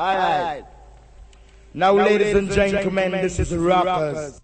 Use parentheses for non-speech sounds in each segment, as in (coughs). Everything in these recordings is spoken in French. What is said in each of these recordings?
Alright. Now, ladies and gentlemen, this is Rockers.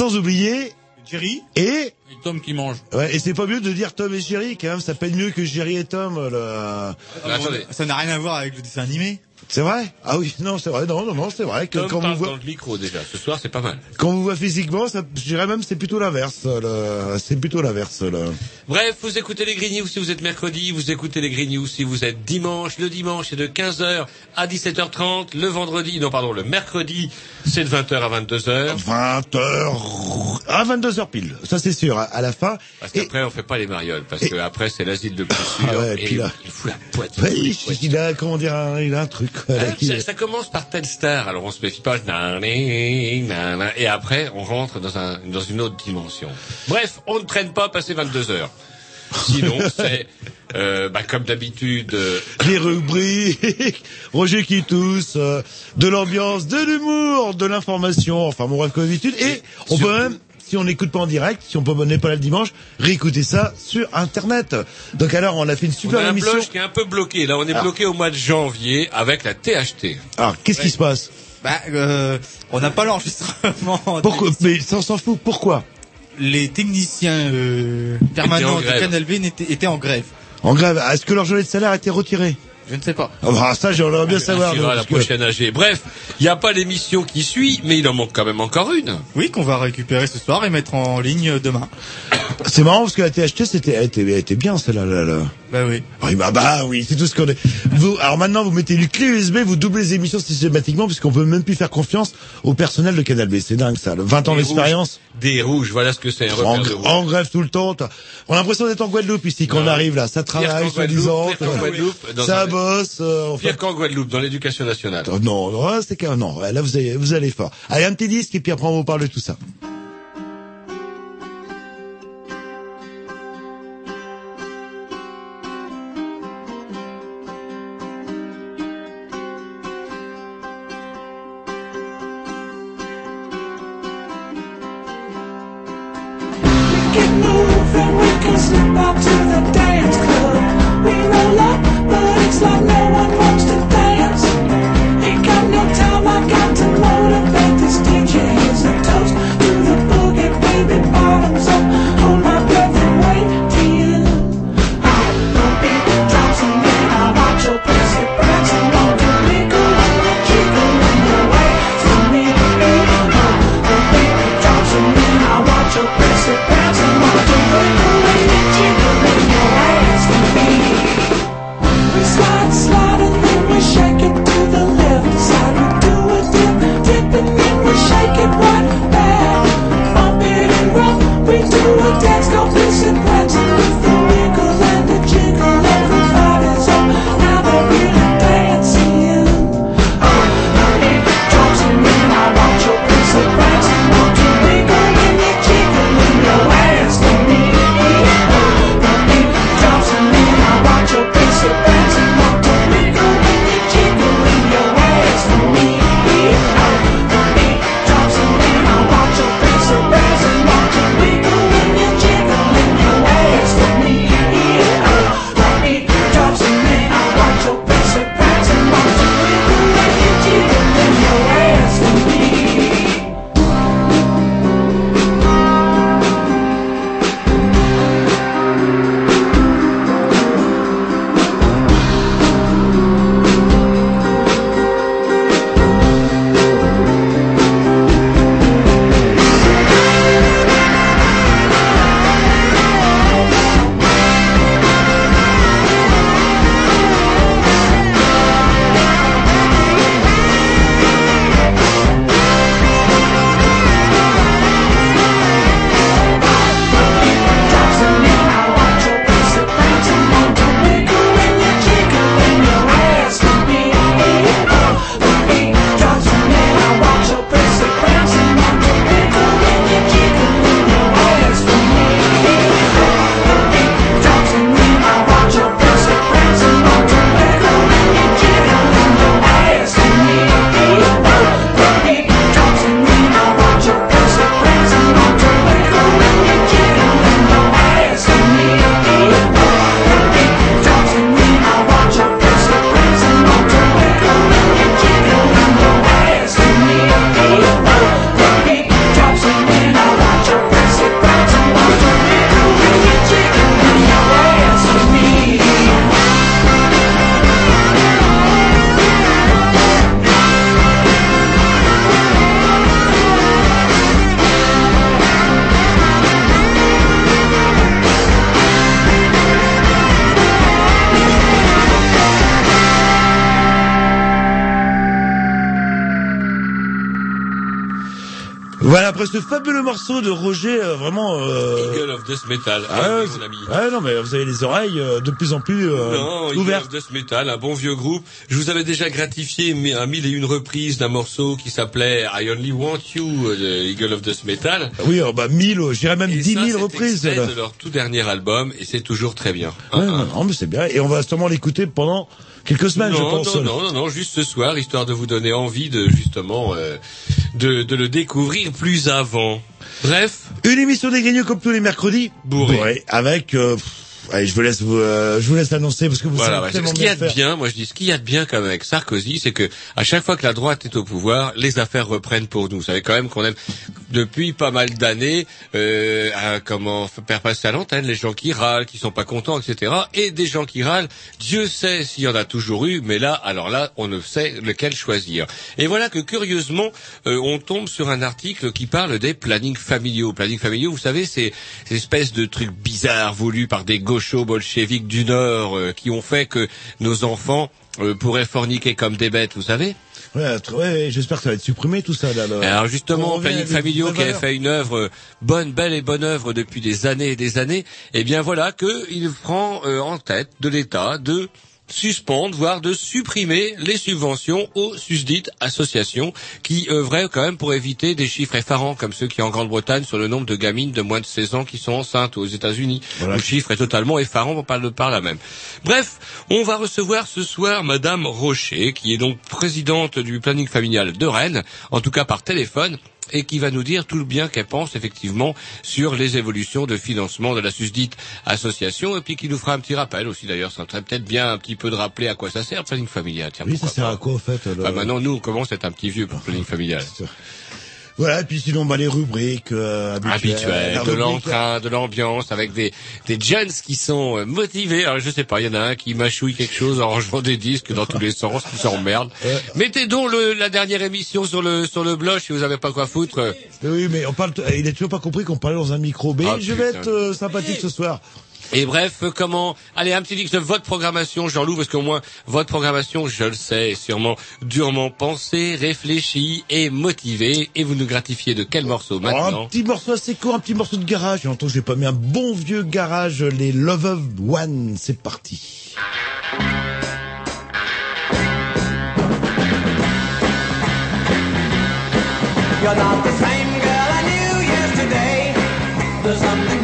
Sans oublier Jerry et Et Tom qui mange. ouais, et c'est pas mieux de dire Tom et Jerry quand même ça peine mieux que Jerry et Tom attendez. Ça n'a rien à voir avec le dessin animé. C'est vrai? Ah oui, non, c'est vrai. Non, non, non, c'est vrai que Tom quand vous parle voit dans le micro déjà. Ce soir, c'est pas mal. quand vous voit physiquement, ça je dirais même c'est plutôt l'inverse. C'est plutôt l'inverse là. Bref, vous écoutez les Green News si vous êtes mercredi, vous écoutez les Green News si vous êtes dimanche. Le dimanche, c'est de 15h à 17h30. Le vendredi, non pardon, le mercredi, c'est de 20h à 22h. 20h à 22h pile. Ça c'est sûr à, la fin. Parce Et- qu'après, on fait pas les marioles. Parce et- que après, c'est l'asile le plus sûr. Ah ouais, et puis là- il fout la poitrine. Ouais, il, il a comment dire il a un truc là, qui- ça, ça commence par telle star, alors on se méfie pas, et après on rentre dans, un, dans une autre dimension. Bref, on ne traîne pas passer 22 heures. Sinon, c'est euh, bah, comme d'habitude. euh, les rubriques, (laughs) Roger qui tousse, euh, de l'ambiance, de l'humour, de l'information, enfin bon bref comme d'habitude. Et on peut même, si on n'écoute pas en direct, si on peut n'est pas là le dimanche, réécouter ça sur Internet. Donc alors on a fait une on super a un émission. bloc qui est un peu bloqué. Là, on est Ah. bloqué au mois de janvier avec la THT. Alors qu'est-ce qui se passe? Bah, euh, on n'a pas l'enregistrement. Pourquoi? (laughs) Mais ça on s'en fout. Pourquoi? Les techniciens euh, permanents de. Canal V n'étaient- étaient en grève. En grève, est-ce que leur journée de salaire a été retirée? Je ne sais pas. ah bah, Ça j'aimerais bien savoir. On nous, ira à la prochaine AG. Bref, il n'y a pas l'émission qui suit, mais il en manque quand même encore une. Oui, qu'on va récupérer ce soir et mettre en ligne demain. C'est marrant parce que la THT c'était, elle était, elle était bien celle-là. Là, là. Bah oui. Oui, bah, bah oui, c'est tout ce qu'on est. Vous, alors maintenant, vous mettez une clé USB, vous doublez les émissions systématiquement, puisqu'on peut même plus faire confiance au personnel de Canal B. C'est dingue, ça. Le 20 ans d'expérience. Des rouges, voilà ce que c'est En, de en grève tout le temps. On a l'impression d'être en Guadeloupe ici, quand on Non. arrive là. Ça travaille, soi-disant. Ça bosse, euh, enfin. Pire qu'en Guadeloupe, dans l'éducation nationale. Oh, Non, non, c'est qu'un, non. Là, vous allez, vous allez fort. Allez, un petit disque, et puis après, on vous parle de tout ça. Voilà, après ce fabuleux morceau de Roger, euh, vraiment... Euh... Eagle of Death Metal. Ah, ouais, mon ami. non, mais vous avez les oreilles euh, de plus en plus euh, Non, Eagle ouvertes. of Death Metal, un bon vieux groupe. Je vous avais déjà gratifié mais à mille et une reprises d'un morceau qui s'appelait I Only Want You euh, de Eagle of Death Metal. Oui, euh, bah 1000, je dirais même Et 10 ça, 000 c'est reprises. de leur tout dernier album et c'est toujours très bien. Ouais, Hein, non, hein. non, mais c'est bien. Et on va sûrement l'écouter pendant quelques semaines, je pense. non, non, non, non, juste ce soir, histoire de vous donner envie de justement euh, de, de le découvrir plus avant. Bref, Une émission des Grignoux comme tous les mercredis. Bourré. avec... euh, allez, je vous laisse vous, euh, je vous laisse annoncer parce que vous Voilà, savez ouais. tellement ce qu'il y a de faire. bien, moi je dis ce qu'il y a de bien quand même avec Sarkozy, c'est que à chaque fois que la droite est au pouvoir, les affaires reprennent pour nous. Vous savez quand même qu'on aime depuis pas mal d'années euh, à comment faire passer à l'antenne les gens qui râlent, qui sont pas contents, etc. Et des gens qui râlent, Dieu sait s'il y en a toujours eu, mais là, alors là, on ne sait lequel choisir. Et voilà que curieusement, euh, on tombe sur un article qui parle des plannings familiaux. Plannings familiaux, vous savez, c'est ces espèces de trucs bizarres voulus par des gauchos bolcheviques du Nord euh, qui ont fait que nos enfants euh, pourraient forniquer comme des bêtes, vous savez Ouais, j'espère que ça va être supprimé tout ça. Là, là. alors justement, des Familiaux qui avait fait une œuvre euh, bonne, belle et bonne œuvre depuis des années et des années, eh bien voilà qu'il prend euh, en tête de l'État de suspendre, voire de supprimer les subventions aux susdites associations qui œuvraient quand même pour éviter des chiffres effarants comme ceux qui en Grande-Bretagne sur le nombre de gamines de moins de 16 ans qui sont enceintes aux États-Unis. Voilà. Le chiffre est totalement effarant, on parle de par là même. Bref, on va recevoir ce soir Madame Rocher, qui est donc présidente du planning familial de Rennes, en tout cas par téléphone et qui va nous dire tout le bien qu'elle pense effectivement sur les évolutions de financement de la susdite association et puis qui nous fera un petit rappel aussi d'ailleurs, ça serait peut-être bien un petit peu de rappeler à quoi ça sert le planning familial. Tiens, Oui, ça sert pas. à quoi, en fait le- Bah, maintenant nous on commence à être un petit vieux pour le planning familial. Voilà, et puis sinon, bah, les rubriques euh, habituelles. habituel, La de l'entrain, de l'ambiance, avec des, des jeunes qui sont euh, motivés. Alors je sais pas, il y en a un qui mâchouille quelque chose en rangeant des disques dans tous les sens, qui s'emmerde. Mettez donc le, la dernière émission sur le sur le blog si vous avez pas quoi foutre. Oui, mais on parle. Il a toujours pas compris qu'on parlait dans un micro. Mais Ah, je vais être euh, sympathique ce soir. Et bref, comment Allez, un petit disque de votre programmation, Jean-Loup, parce qu'au moins votre programmation, je le sais, est sûrement durement pensée, réfléchie et motivée. Et vous nous gratifiez de quel morceau Oh, un maintenant petit morceau assez court, un petit morceau de garage. Et en tant que j'ai pas mis un bon vieux garage, les Love of One. C'est parti. You're not the same girl I knew yesterday. There's something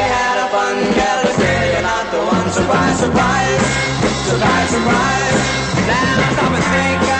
We had a fun, but still you're not the one. Surprise, surprise, surprise, surprise. Now stop and think,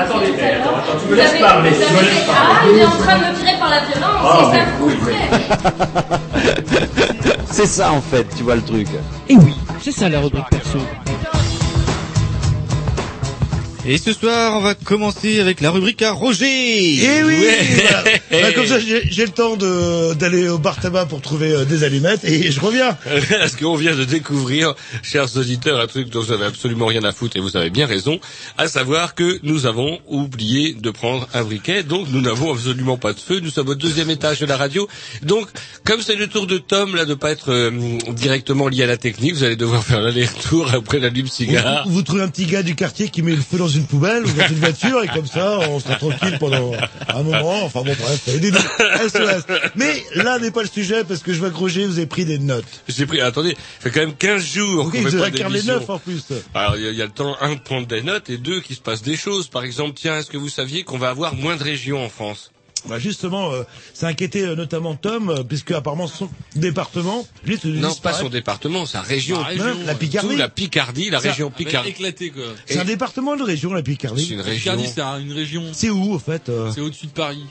Attendez, attends, attends, tu me laisses parler, tu me laisses Ah, parler. il est en train de me tirer par la violence, Ah, c'est ça oui, comprenez (laughs) (laughs) C'est ça en fait, tu vois le truc. Et oui, c'est ça la rubrique Et ce soir, on va commencer avec la rubrique à Roger. Eh oui, Ouais. voilà. Voilà, comme ça (laughs) j'ai le temps d'aller au bar tabac pour trouver euh, des allumettes et je reviens. (laughs) Parce qu'on vient de découvrir, chers auditeurs, un truc dont vous avez absolument rien à foutre et vous avez bien raison, à savoir que nous avons oublié de prendre un briquet, donc nous n'avons absolument pas de feu. Nous sommes au deuxième étage de la radio, donc comme c'est le tour de Tom là de pas être euh, directement lié à la technique, vous allez devoir faire l'aller-retour après l'allume-cigare. Vous, vous trouvez un petit gars du quartier qui met le feu dans une poubelle ou dans une voiture et comme ça on sera tranquille pendant un moment. Enfin bon bref, aidez-nous. SOS. Mais là n'est pas le sujet parce que je vois que Roger vous avez pris des notes. J'ai pris, attendez, ça fait quand même 15 jours Ok, qu'on fait vous pas d'émission. neuf en plus. Alors il y, y a le temps un de prendre des notes et deux qu'il se passe des choses. Par exemple, tiens, est-ce que vous saviez qu'on va avoir moins de régions en France? Bah justement, euh, ça inquiétait euh, notamment Tom euh, puisque apparemment son département, lui, se Non, pas son département, sa région. La région, la. Picardie. Tout la Picardie, la Ça- région Picardie. éclaté quoi. C'est un département de région, la C'est Picardie. une région. Picardie, c'est un- une région. C'est où, au fait euh, C'est au-dessus de Paris.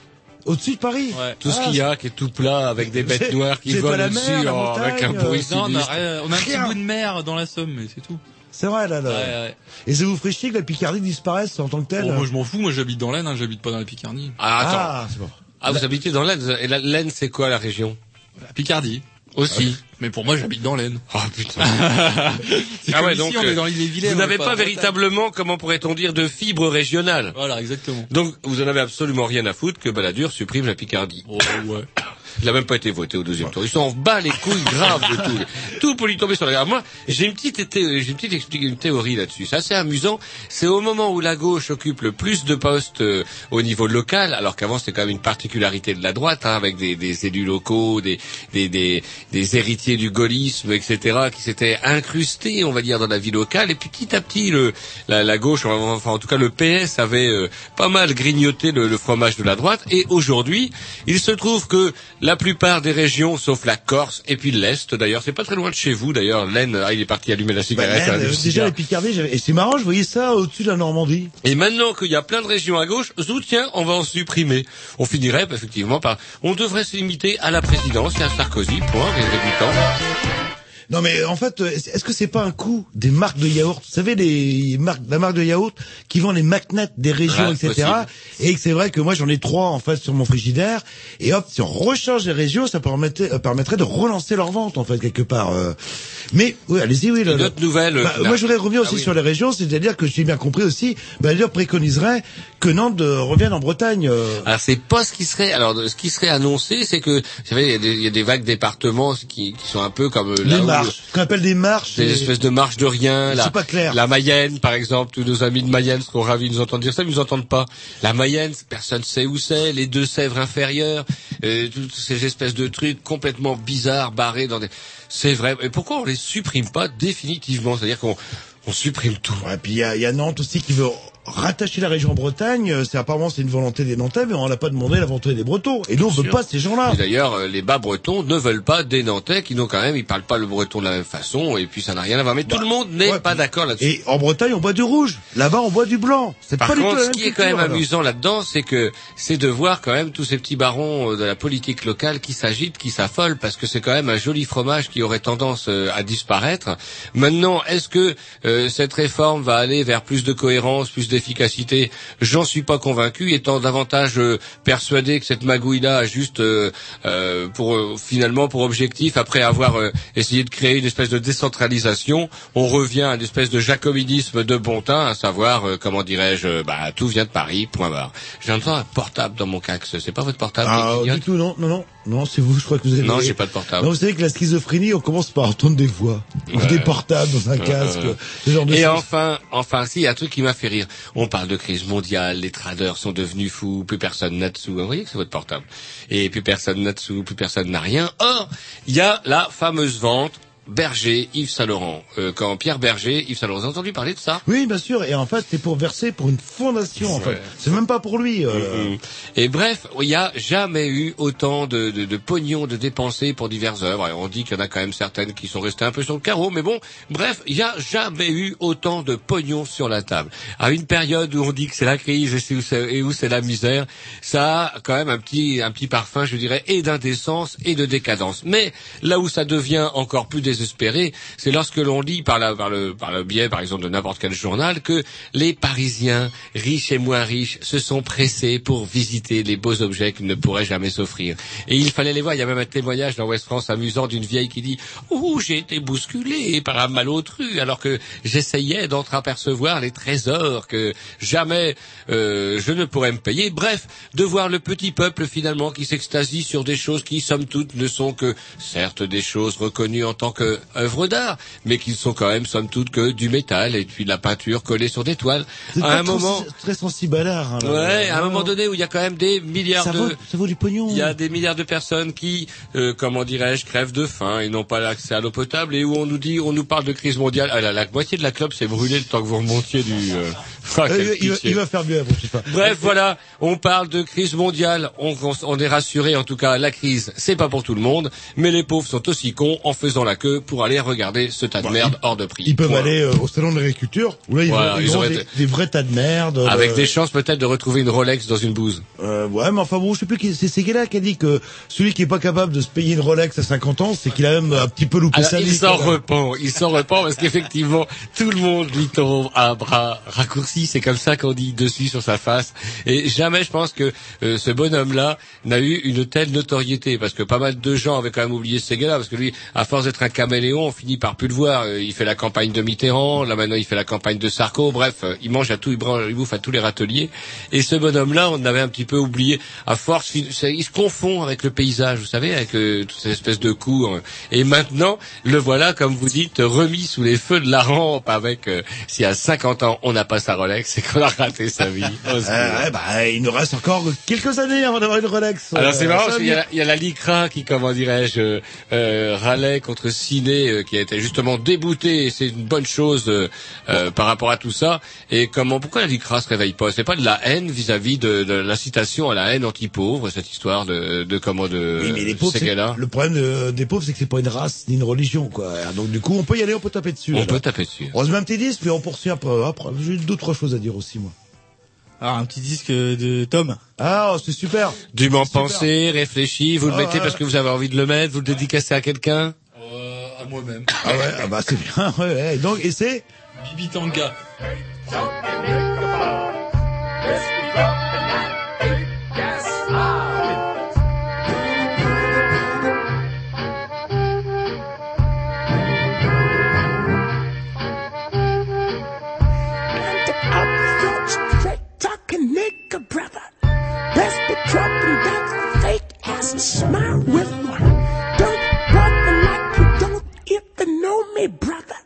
Au-dessus de Paris Ouais. Tout ce Ah, qu'il y a qui est tout plat avec des bêtes C'est- noires qui c'est pas volent la au-dessus la oh, avec un montagne, bruit euh, Non, on a, sinistre. rien- on a un petit Rien. bout de mer dans la Somme, mais c'est tout. C'est vrai, là, là. Ouais, ouais. Et ça vous ferait chier que la Picardie disparaisse en tant que telle Bon, moi je m'en fous, moi j'habite dans l'Aisne, hein, j'habite pas dans la Picardie. Ah, attends. Ah, c'est bon. Ah, vous habitez dans l'Aisne. Et la- l'Aisne, c'est quoi la région La Picardie. Aussi. Mais pour moi j'habite dans l'Aisne. Oh putain. (laughs) C'est Ah ouais, ici, donc, on euh, est dans l'île des Villers. Vous n'avez pas en Bretagne. véritablement, comment pourrait-on dire, de fibre régionale. Voilà, exactement. Donc, vous en avez absolument rien à foutre que Balladur supprime la Picardie. Oh, ouais. Il n'a même pas été voté au deuxième tour. Ils s'en bat les couilles graves de tout. Tout pour lui tomber sur la gueule. Moi, j'ai une petite, thé- j'ai une petite une théorie là-dessus. C'est assez amusant. C'est au moment où la gauche occupe le plus de postes euh, au niveau local, alors qu'avant c'était quand même une particularité de la droite, hein, avec des, des élus locaux, des, des, des, des héritiers du gaullisme, etc., qui s'étaient incrustés, on va dire, dans la vie locale. Et puis petit à petit, le, la, la gauche, enfin en tout cas le PS avait euh, pas mal grignoté le, le fromage de la droite. Et aujourd'hui, il se trouve que plupart des régions, sauf la Corse et puis l'Est, d'ailleurs, c'est pas très loin de chez vous, d'ailleurs, l'Aisne, ah, il est parti allumer la Bah, cigarette. allumer euh, déjà, la Picardie, et c'est marrant, je voyais ça au-dessus de la Normandie. Et maintenant qu'il y a plein de régions à gauche, zou, tiens, on va en supprimer. On finirait effectivement par... On devrait se limiter à la présidence et à Sarkozy, point, les résultats. Non mais en fait, euh, est-ce que c'est pas un coup des marques de yaourt Vous savez les marques, la marque de yaourt qui vend les magnets des régions, etc. possible. Et que c'est vrai que moi j'en ai trois en fait sur mon frigidaire. Et hop, si on rechange les régions, ça permettrait, euh, permettrait de relancer leur vente en fait quelque part. euh. Mais oui, allez-y, oui. Une autre nouvelle. Bah, moi, je voudrais revenir aussi Ah oui. sur les régions, c'est-à-dire que j'ai bien compris aussi, bah, d'ailleurs préconiserait que Nantes euh, revienne en Bretagne. euh. Alors c'est pas ce qui serait. Alors ce qui serait annoncé, c'est que vous savez, il y des, y a des vagues départements qui, qui sont un peu comme euh, là marches, qu'on appelle des marches. des et- espèces de marches de rien. La, C'est pas clair. La Mayenne, par exemple, tous nos amis de Mayenne seront ravis de nous entendre dire ça, mais ils nous entendent pas. La Mayenne, personne sait où c'est. Les deux Sèvres inférieures, euh, toutes ces espèces de trucs complètement bizarres, barrés dans des. C'est vrai. Et pourquoi on les supprime pas définitivement? C'est-à-dire qu'on on supprime tout. Ouais, puis il y a, il y a Nantes aussi qui veut rattacher la région Bretagne. Euh, C'est apparemment c'est une volonté des Nantais, mais on n'a pas demandé la volonté des Bretons. Et nous on veut pas ces gens-là. Et d'ailleurs, euh, les bas bretons ne veulent pas des Nantais qui n'ont quand même, ils parlent pas le breton de la même façon, et puis ça n'a rien à voir. Mais tout le monde n'est ouais, pas d'accord là-dessus. Et en Bretagne on boit du rouge. Là-bas on boit du blanc. C'est pas du tout ce qui est quand même alors. amusant là-dedans, c'est que c'est de voir quand même tous ces petits barons euh, de la politique locale qui s'agitent, qui s'affolent, parce que c'est quand même un joli fromage qui aurait tendance à disparaître. Maintenant, est-ce que euh, cette réforme va aller vers plus de cohérence, plus d'efficacité J'en suis pas convaincu, étant davantage euh, persuadé que cette magouille-là a juste euh, euh, pour finalement pour objectif, après avoir essayé de créer une espèce de décentralisation, on revient à une espèce de jacobinisme de bon teint, à savoir, euh, comment dirais-je, bah tout vient de Paris, point barre. J'entends un portable dans mon cax, c'est pas votre portable Ah, du tout, non, non, non, non, c'est vous, je crois que vous avez... Non, j'ai pas de portable. Non, vous savez que la schizophrénie, on commence par entendre des voix, Ouais. des portables dans un casque, ce genre de Et enfin, enfin, si, il y a un truc qui m'a fait rire. On parle de crise mondiale, les traders sont devenus fous, plus personne n'a de sous. Vous voyez que c'est votre portable. Et plus personne n'a de sous, plus personne n'a rien. Or, il y a la fameuse vente Berger, Yves Saint Laurent. Euh, quand Pierre Berger, Yves Saint Laurent, vous avez entendu parler de ça? Oui, bien sûr. Et en fait, c'est pour verser pour une fondation. En fait, c'est même pas pour lui. euh, Mm. Et bref, il n'y a jamais eu autant de, de, de pognon de dépensés pour diverses œuvres. Et on dit qu'il y en a quand même certaines qui sont restées un peu sur le carreau, mais bon, bref, il n'y a jamais eu autant de pognon sur la table. À une période où on dit que c'est la crise et, où c'est- et où c'est la misère, ça a quand même un petit, un petit parfum, je dirais, et d'indécence et de décadence. Mais là où ça devient encore plus désespéré, c'est lorsque l'on lit par, la, par, le, par le biais, par exemple, de n'importe quel journal, que les Parisiens, riches et moins riches, se sont pressés pour visiter les beaux objets qu'ils ne pourraient jamais s'offrir. Et il fallait les voir. Il y a même un témoignage dans West France amusant d'une vieille qui dit « Oh, j'ai été bousculé par un malotru alors que j'essayais d'entreapercevoir les trésors que jamais euh, je ne pourrais me payer. » Bref, de voir le petit peuple finalement qui s'extasie sur des choses qui, somme toute, ne sont que, certes, des choses reconnues en tant qu'œuvres d'art, mais qui ne sont quand même, somme toute, que du métal et puis de la peinture collée sur des toiles. À un moment... très sensible à l'art. hein, là. Ouais, à un moment donné où il y a quand même des milliards ça de... vaut, ça vaut du pognon. Il y a des milliards de personnes qui, euh, comment dirais-je, crèvent de faim et n'ont pas l'accès à l'eau potable et où on nous dit, on nous parle de crise mondiale. Ah, la, la moitié de la clope s'est brûlée le temps que vous remontiez du. Euh... ah, Euh, il, va, il va faire mieux, je sais pas. Bref, voilà, on parle de crise mondiale. On, on est rassuré, en tout cas, la crise, c'est pas pour tout le monde, mais les pauvres sont aussi cons en faisant la queue pour aller regarder ce tas de Bah, merde hors de prix. Ils peuvent Point. aller euh, au salon de l'agriculture où là ils, Voilà, ont, ils ils ont auraient des, vrais tas de merde. Avec euh, des chances peut-être de retrouver une Rolex dans une bouse. Euh, ouais, mais enfin bon, je sais plus qui c'est c'est là qui a dit que celui qui est pas capable de se payer une Rolex à 50 ans, c'est qu'il a même un petit peu loupé Alors, sa il vie. s'en quand même. repent, il s'en repent parce qu'effectivement, tout le monde lui tombe à bras c'est comme ça qu'on dit dessus sur sa face. Et jamais je pense que euh, ce bonhomme-là n'a eu une telle notoriété, parce que pas mal de gens avaient quand même oublié ce gars-là, parce que lui, à force d'être un caméléon, on finit par plus le voir. Euh, Il fait la campagne de Mitterrand, là maintenant il fait la campagne de Sarko, bref, euh, il mange à tout, il, branle- il bouffe à tous les râteliers. Et ce bonhomme-là, on avait un petit peu oublié. À force, il, se confond avec le paysage, vous savez, avec euh, toutes ces espèces de coups. hein. Et maintenant, le voilà, comme vous dites, remis sous les feux de la rampe avec, euh, si à 50 ans on n'a pas sa Rolex, c'est qu'on a raté sa vie. (laughs) Euh, ouais, bah, il nous reste encore quelques années avant d'avoir une Rolex. Alors c'est Euh, marrant qu'il y, a il y a la LICRA qui, comment dirais-je, euh, euh, râlait contre Ciné, euh, qui a été justement débouté, et c'est une bonne chose euh, euh, par rapport à tout ça. Et comment, pourquoi la LICRA se réveille pas? C'est pas de la haine vis-à-vis de, de l'incitation à la haine anti-pauvre, cette histoire de, de comment de Oui, mais les pauvres, ces c'est- gars-là le problème de- des pauvres, c'est que c'est pas une race ni une religion, quoi. Donc du coup, on peut y aller, on peut taper dessus. On peut taper dessus. On se met un petit disque, puis on poursuit après. après. J'ai d'autres trois choses à dire aussi, moi. Alors, un petit disque de Tom. Ah, c'est super. Dûment pensé, réfléchi, vous le Ah, mettez ouais. parce que vous avez envie de le mettre, vous le dédicacez à quelqu'un à moi-même. Ah ouais, ah bah c'est bien. Ouais, ouais. Donc et c'est Bibi Tanga. Ass smile with one. Don't bother like you don't even know me, brother.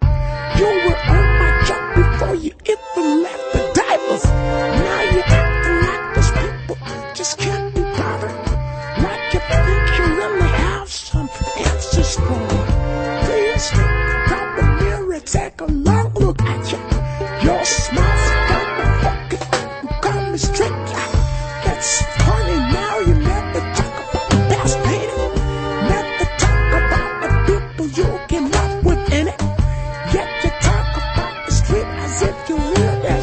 You were on my job before you even left the divers. Now you're acting like those people just can't be bothered. Like you think you really have some answers for. Please grab the mirror, take a long look at you. Your smile's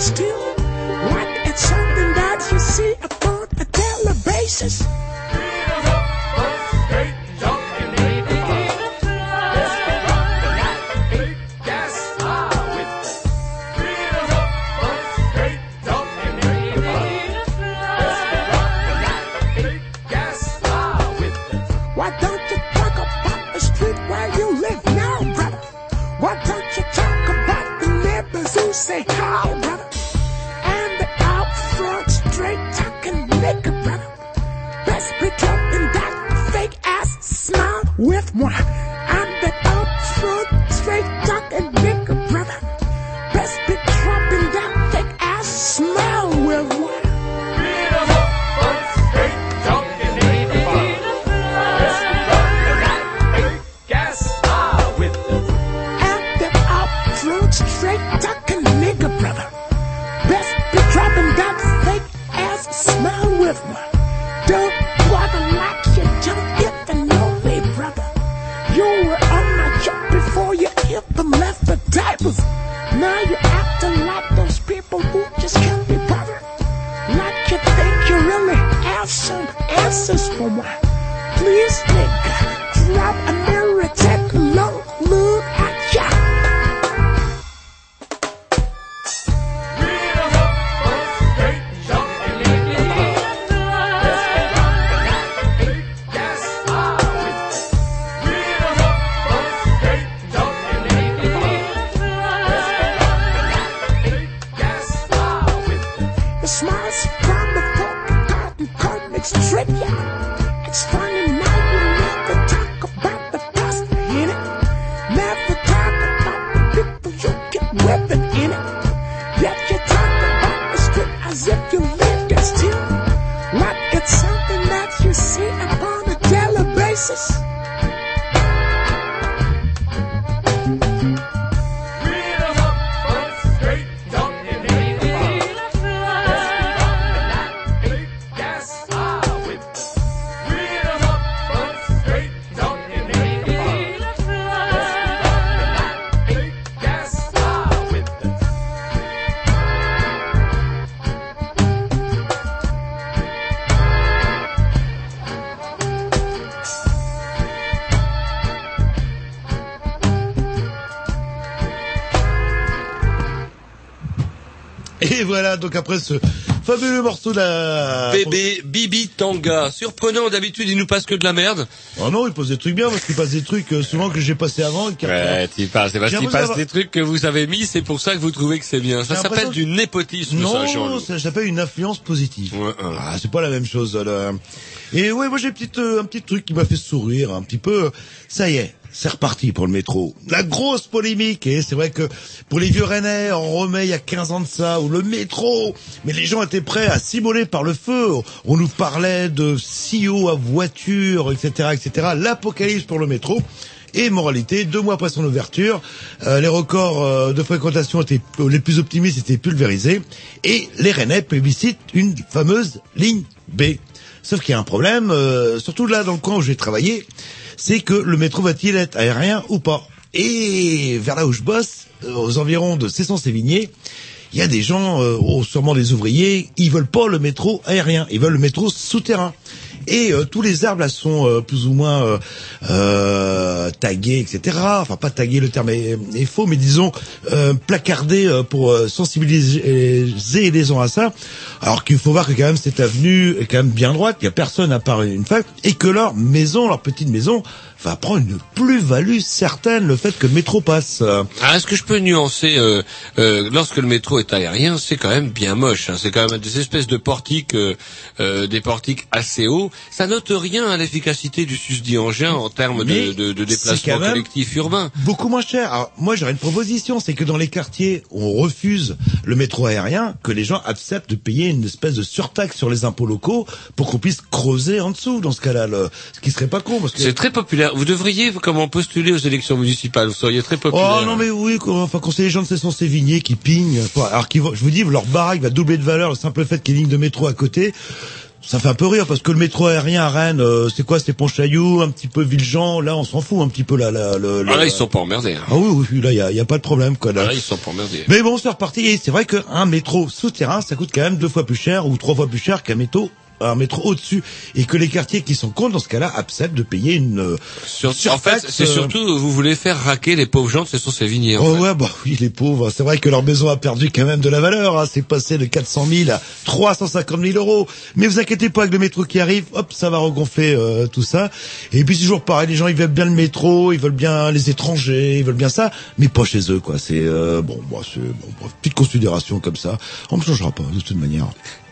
still like it's something that you see upon a daily basis. Be dropping that fake ass smile with one. this, Please? Voilà, donc après ce fabuleux morceau de la... Bébé Bibi Tanga. Surprenant, d'habitude il nous passe que de la merde. Oh non, il pose des trucs bien parce qu'il passe des trucs euh, souvent que j'ai passé avant. Qui Ouais, tu passes, c'est parce qu'il passe des trucs que vous avez mis, c'est pour ça que vous trouvez que c'est bien. Ça s'appelle du népotisme, ça, Non, ça s'appelle une influence positive. Ouais, hein. Ah, c'est pas la même chose. là. Et ouais, moi j'ai euh, un petit truc qui m'a fait sourire un petit peu. Ça y est, c'est reparti pour le métro. La grosse polémique, et c'est vrai que pour les vieux Rennais, on remet il y a 15 ans de ça, où le métro, mais les gens étaient prêts à s'immoler par le feu. On nous parlait de CEO à voiture, etc., etc. L'apocalypse pour le métro. Et moralité, deux mois après son ouverture, euh, les records euh, de fréquentation étaient euh, les plus optimistes étaient pulvérisés et les Rennais plébiscitent une fameuse ligne B. Sauf qu'il y a un problème, euh, surtout là dans le coin où j'ai travaillé, c'est que le métro va-t-il être aérien ou pas Et vers là où je bosse, euh, aux environs de Cesson-Sévigné, il y a des gens, euh, oh, sûrement des ouvriers, ils veulent pas le métro aérien, ils veulent le métro souterrain. Et euh, tous les arbres là sont euh, plus ou moins euh, tagués, etc. Enfin, pas tagués, le terme est, faux, mais disons placardés pour sensibiliser les gens à ça. Alors qu'il faut voir que quand même cette avenue est quand même bien droite, il y a personne à part une femme, et que leur maison, leur petite maison, va prendre une plus-value certaine le fait que le métro passe. Ah, est-ce que je peux nuancer euh, euh, Lorsque le métro est aérien, c'est quand même bien moche. hein. C'est quand même des espèces de portiques, euh, euh, des portiques assez hauts. Ça note rien à l'efficacité du susdit engin en termes de, de, de c'est déplacement collectif urbain. beaucoup moins cher. Alors, moi, j'aurais une proposition, c'est que dans les quartiers où on refuse le métro aérien, que les gens acceptent de payer une espèce de surtaxe sur les impôts locaux pour qu'on puisse creuser en dessous, dans ce cas-là, ce qui serait pas con, parce que... C'est très populaire. Vous devriez comment postuler aux élections municipales. Vous seriez très populaire. Oh non mais oui, quoi, enfin quand c'est les gens de Cesson Sévigné qui pignent, quoi. alors qu'ils vont, je vous dis, leur baraque va doubler de valeur le simple fait qu'il y ait une ligne de métro à côté. Ça fait un peu rire parce que le métro aérien à Rennes, euh, c'est quoi C'est Pontchaillou, un petit peu Villejean. Là, on s'en fout un petit peu là. là le, Ah là, ils sont pas emmerdés. hein. Ah oui, oui, oui, là, il y a, y a pas de problème quoi. Là. Ah là, ils sont pas emmerdés. Mais bon, c'est reparti. Et c'est vrai qu'un métro souterrain, ça coûte quand même deux fois plus cher ou trois fois plus cher qu'un métro un métro au-dessus et que les quartiers qui sont contre dans ce cas-là acceptent de payer une euh, Sur- en fait, c'est euh, surtout vous voulez faire raquer les pauvres gens de ces Sévigné. en Oh fait. ouais, bah oui, les pauvres. C'est vrai que leur maison a perdu quand même de la valeur. Hein. C'est passé de 400 000 à 350 000 euros. Mais vous inquiétez pas, avec le métro qui arrive, hop, ça va regonfler euh, tout ça. Et puis c'est toujours pareil, les gens ils veulent bien le métro, ils veulent bien les étrangers, ils veulent bien ça, mais pas chez eux, quoi. C'est euh, bon, bah, c'est bon, bref, petite considération comme ça. On ne changera pas de toute manière.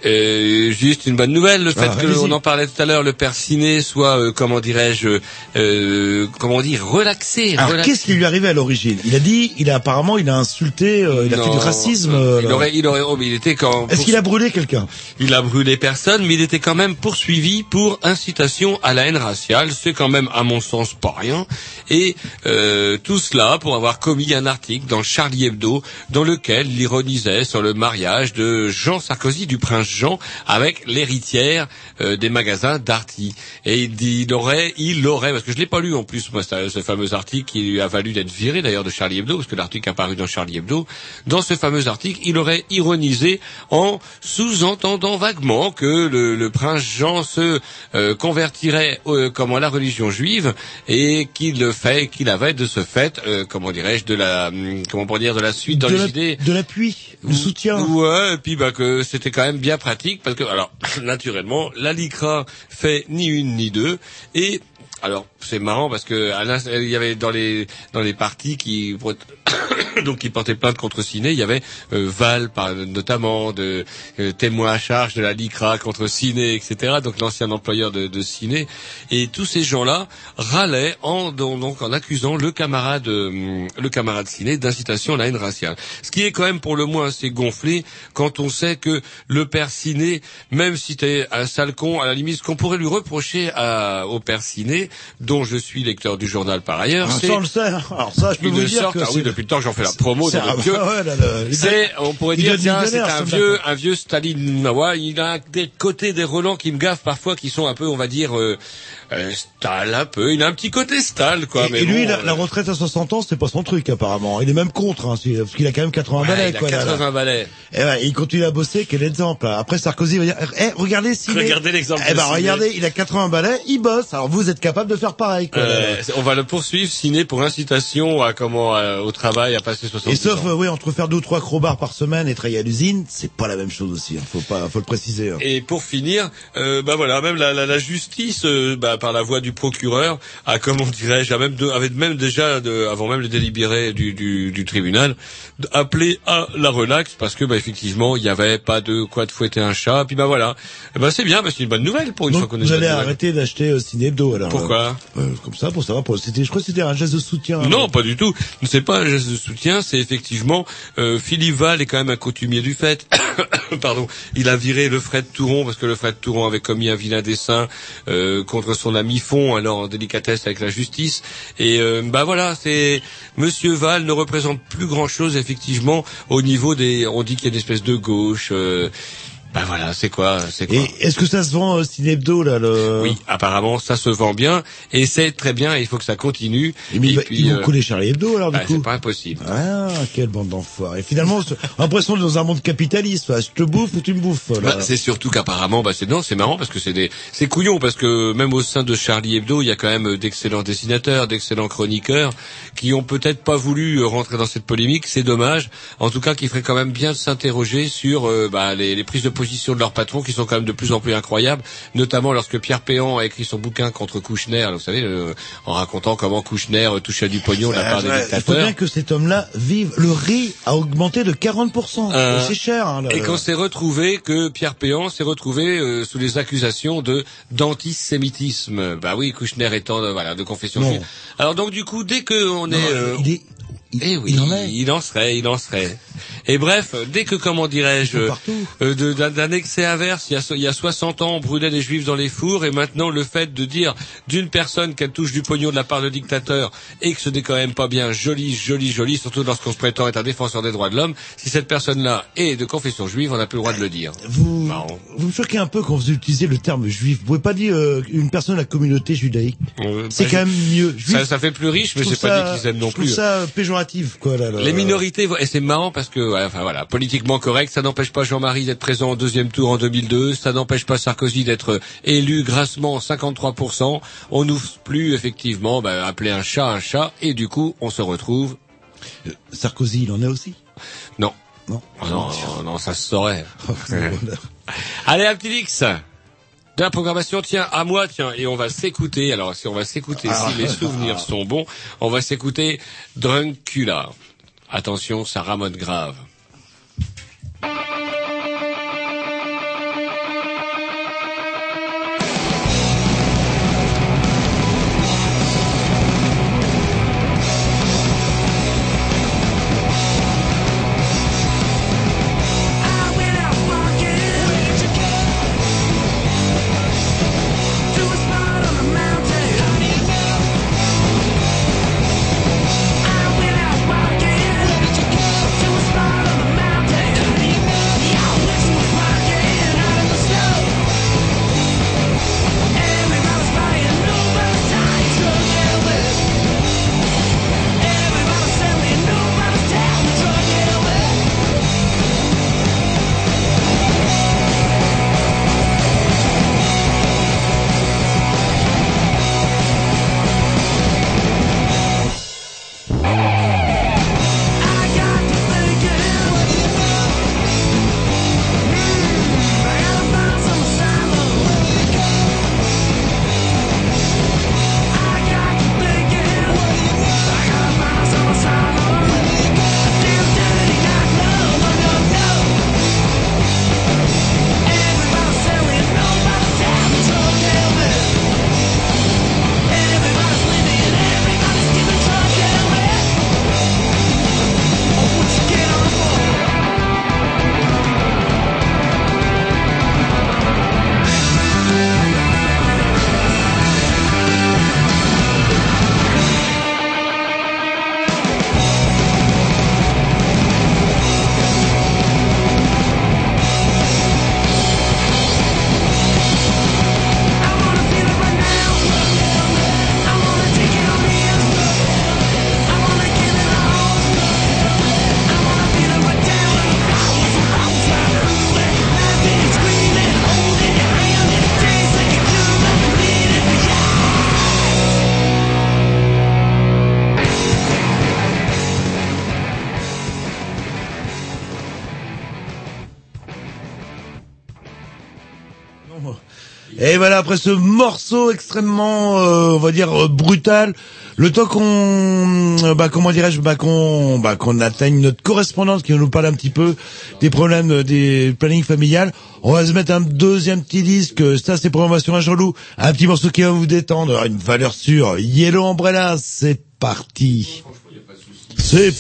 Euh, juste une bonne nouvelle, le fait Ah, que allez-y. on en parlait tout à l'heure, le père Ciné soit, euh, comment dirais-je, euh, comment dire, relaxé. Alors relax- qu'est-ce qui lui arrivait à l'origine? Il a dit, il a apparemment, il a insulté, euh, il a fait du racisme. euh, euh, il là. aurait, il aurait, oh, mais il était quand. Est-ce qu'il a brûlé quelqu'un? Il a brûlé personne, mais il était quand même poursuivi pour incitation à la haine raciale. C'est quand même, à mon sens, pas rien. Et euh, tout cela pour avoir commis un article dans Charlie Hebdo, dans lequel il ironisait sur le mariage de Jean Sarkozy, du prince Jean, avec l'héritière euh, des magasins Darty. Et il dit, il aurait, il aurait, parce que je l'ai pas lu en plus, moi, ce fameux article qui lui a valu d'être viré d'ailleurs de Charlie Hebdo, parce que l'article a paru dans Charlie Hebdo. Dans ce fameux article, il aurait ironisé en sous-entendant vaguement que le, le prince Jean se euh, convertirait euh, comment à la religion juive et qu'il le fait, qu'il avait de ce fait, euh, comment dirais-je, de la, hum, comment pour dire, de la suite dans de les la- idées. De l'appui, du soutien. Ouais, et puis bah que c'était quand même bien pratique parce que alors (laughs) naturellement la Licra fait ni une ni deux. Et alors c'est marrant parce que l'ins- il y avait dans les dans les partis qui (coughs) donc qui portaient plainte contre Ciné, il y avait euh, Val par, notamment de euh, témoin à charge de la Licra contre Ciné, etc. Donc l'ancien employeur de, de Ciné et tous ces gens-là râlaient en donc donc, en accusant le camarade euh, le camarade Ciné d'incitation à la haine raciale. Ce qui est quand même pour le moins assez gonflé quand on sait que le père Ciné, même si t'es un sale con, à la limite, ce qu'on pourrait lui reprocher à, au père Ciné, dont je suis lecteur du journal par ailleurs, Ah, on le hein. Alors ça, je peux vous dire sort, que ah oui, depuis le temps que j'en fais la promo, c'est- (laughs) ouais, on pourrait il dire, tiens, c'est un vieux, un vieux Staline. Ouais, il a des côtés des relents qui me gaffent parfois, qui sont un peu, on va dire, euh, euh, Stal un peu. Il a un petit côté Stal, quoi. Et, mais et lui, la, euh, la retraite à 60 ans, c'est pas son truc apparemment. Il est même contre, hein, parce qu'il a quand même 80 ouais, balais. il a quoi, là, là. 80 balais. Et ouais, il continue à bosser, quel exemple. Après, Sarkozy va dire, eh, regardez si Regardez l'exemple Eh ben, regardez, il a 80 balais, il bosse. Alors vous êtes capable de faire pareil, quoi. Euh, on va le poursuivre, ciné pour incitation à comment euh, au travail à passer 60 Et sauf, euh, oui, entre faire deux ou trois crowbars par semaine et travailler à l'usine, c'est pas la même chose aussi. Hein. Faut pas, faut le préciser. hein. Et pour finir, euh, bah voilà, même la, la, la justice, euh, bah, par la voix du procureur, a comment dirais-je, même de, avait même déjà, de, avant même le délibéré du, du, du tribunal, appelé à la relax parce que bah, effectivement il n'y avait pas de quoi de fouetter un chat. Puis bah voilà, ben c'est bien, bah, c'est une bonne nouvelle pour une Donc, fois qu'on est vous allez arrêter d'acheter euh, Ciné Hebdo alors. Pourquoi? Euh, euh, Comme ça, pour savoir. Pour... C'était, je crois que c'était un geste de soutien. hein. Non, pas du tout. C'est pas un geste de soutien, c'est effectivement euh, Philippe Val est quand même un coutumier du fait. (coughs) Pardon, il a viré le Fred Touron parce que le Fred Touron avait commis un vilain dessin euh, contre son ami Fond, alors en délicatesse avec la justice. Et euh, bah voilà, c'est Monsieur Val ne représente plus grand chose effectivement au niveau des. On dit qu'il y a une espèce de gauche. Euh, bah voilà, c'est quoi, c'est quoi. Et est-ce que ça se vend euh, Ciné Hebdo là le... Oui, apparemment ça se vend bien et c'est très bien. et Il faut que ça continue. Et mais il va- puis, ils vont euh, coller Charlie Hebdo alors du bah, coup. c'est pas impossible. Ah, quelle bande d'enfoirés. Et finalement, l'impression d'être dans un monde capitaliste. Je te bouffe ou tu me bouffes. là. Bah, c'est surtout qu'apparemment, bah, c'est non, c'est marrant parce que c'est des, c'est couillon parce que même au sein de Charlie Hebdo, il y a quand même d'excellents dessinateurs, d'excellents chroniqueurs qui ont peut-être pas voulu euh, rentrer dans cette polémique. C'est dommage. En tout cas, qui ferait quand même bien de s'interroger sur euh, bah, les, les prises de position de leurs patrons qui sont quand même de plus en plus incroyables, notamment lorsque Pierre Péan a écrit son bouquin contre Kouchner, vous savez, euh, en racontant comment Kouchner euh, touchait du pognon de la part des Ouais, il faut dictateurs. bien que cet homme-là vive. Le riz a augmenté de 40%. Euh, c'est cher. Hein, là. Et qu'on s'est retrouvé que Pierre Péan s'est retrouvé euh, sous les accusations de d'antisémitisme. Bah oui, Kouchner étant de, voilà de confession juive. Alors donc du coup, dès que on est, euh, il est- il- eh oui, il en est. il en serait, il en serait. Et bref, dès que comment dirais-je, euh, d'un excès inverse, il y, a, so- il y a 60 ans, on brûlait les juifs dans les fours, et maintenant le fait de dire d'une personne qu'elle touche du pognon de la part de dictateur et que ce n'est quand même pas bien joli, joli, joli, surtout lorsqu'on se prétend être un défenseur des droits de l'homme, si cette personne-là est de confession juive, on n'a plus le droit de le dire. Vous, vous me choquez un peu quand vous utilisez le terme juif. Vous pouvez pas dire euh, une personne de la communauté judaïque. Euh, C'est bah, quand même mieux. Juif, ça, ça fait plus riche, mais c'est pas dit qu'ils aiment non plus. ça péjoratif, quoi. Là, là. Les minorités, et c'est marrant parce que, ouais, enfin voilà, politiquement correct, ça n'empêche pas Jean-Marie d'être présent au deuxième tour en 2002, ça n'empêche pas Sarkozy d'être élu grassement 53%. On n'ouvre plus effectivement bah, appeler un chat un chat, et du coup on se retrouve. Sarkozy, il en est aussi? Non, Non. Oh non, ça se saurait. Voilà. (laughs) Allez, un petit X de la programmation, tiens, à moi, tiens, et on va s'écouter. Alors, si on va s'écouter, Ah. si mes souvenirs sont bons, on va s'écouter Druncula. Attention, ça ramote grave. Après ce morceau extrêmement, euh, on va dire, euh, brutal, le temps qu'on, euh, bah, comment dirais-je, bah, qu'on, bah, qu'on atteigne notre correspondante qui nous parler un petit peu des problèmes euh, des plannings familiales, on va se mettre un deuxième petit disque, ça c'est programmation à Jean-Loup, un petit morceau qui va vous détendre, une valeur sûre, Yellow Umbrella, c'est parti. C'est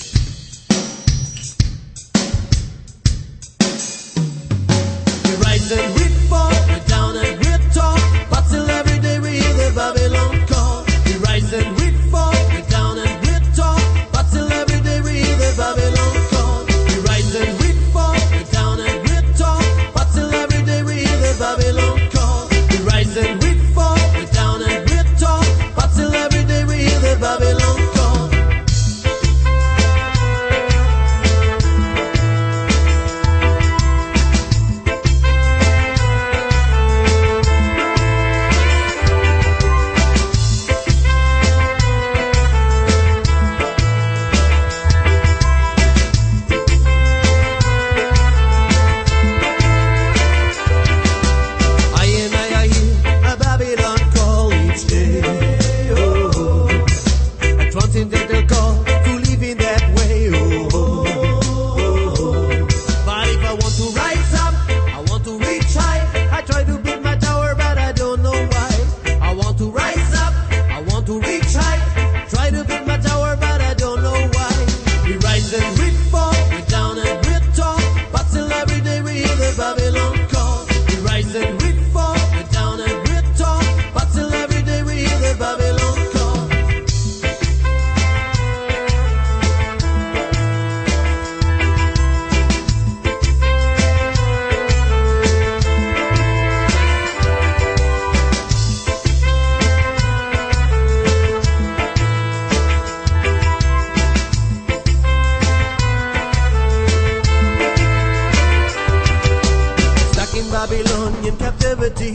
in Babylonian captivity.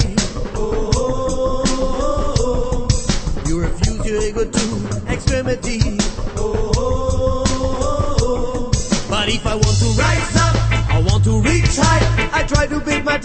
Oh, oh, oh, oh. you refuse your ego to extremity. Oh, oh, oh, oh. but if I want to rise up, I want to reach high. I try to build my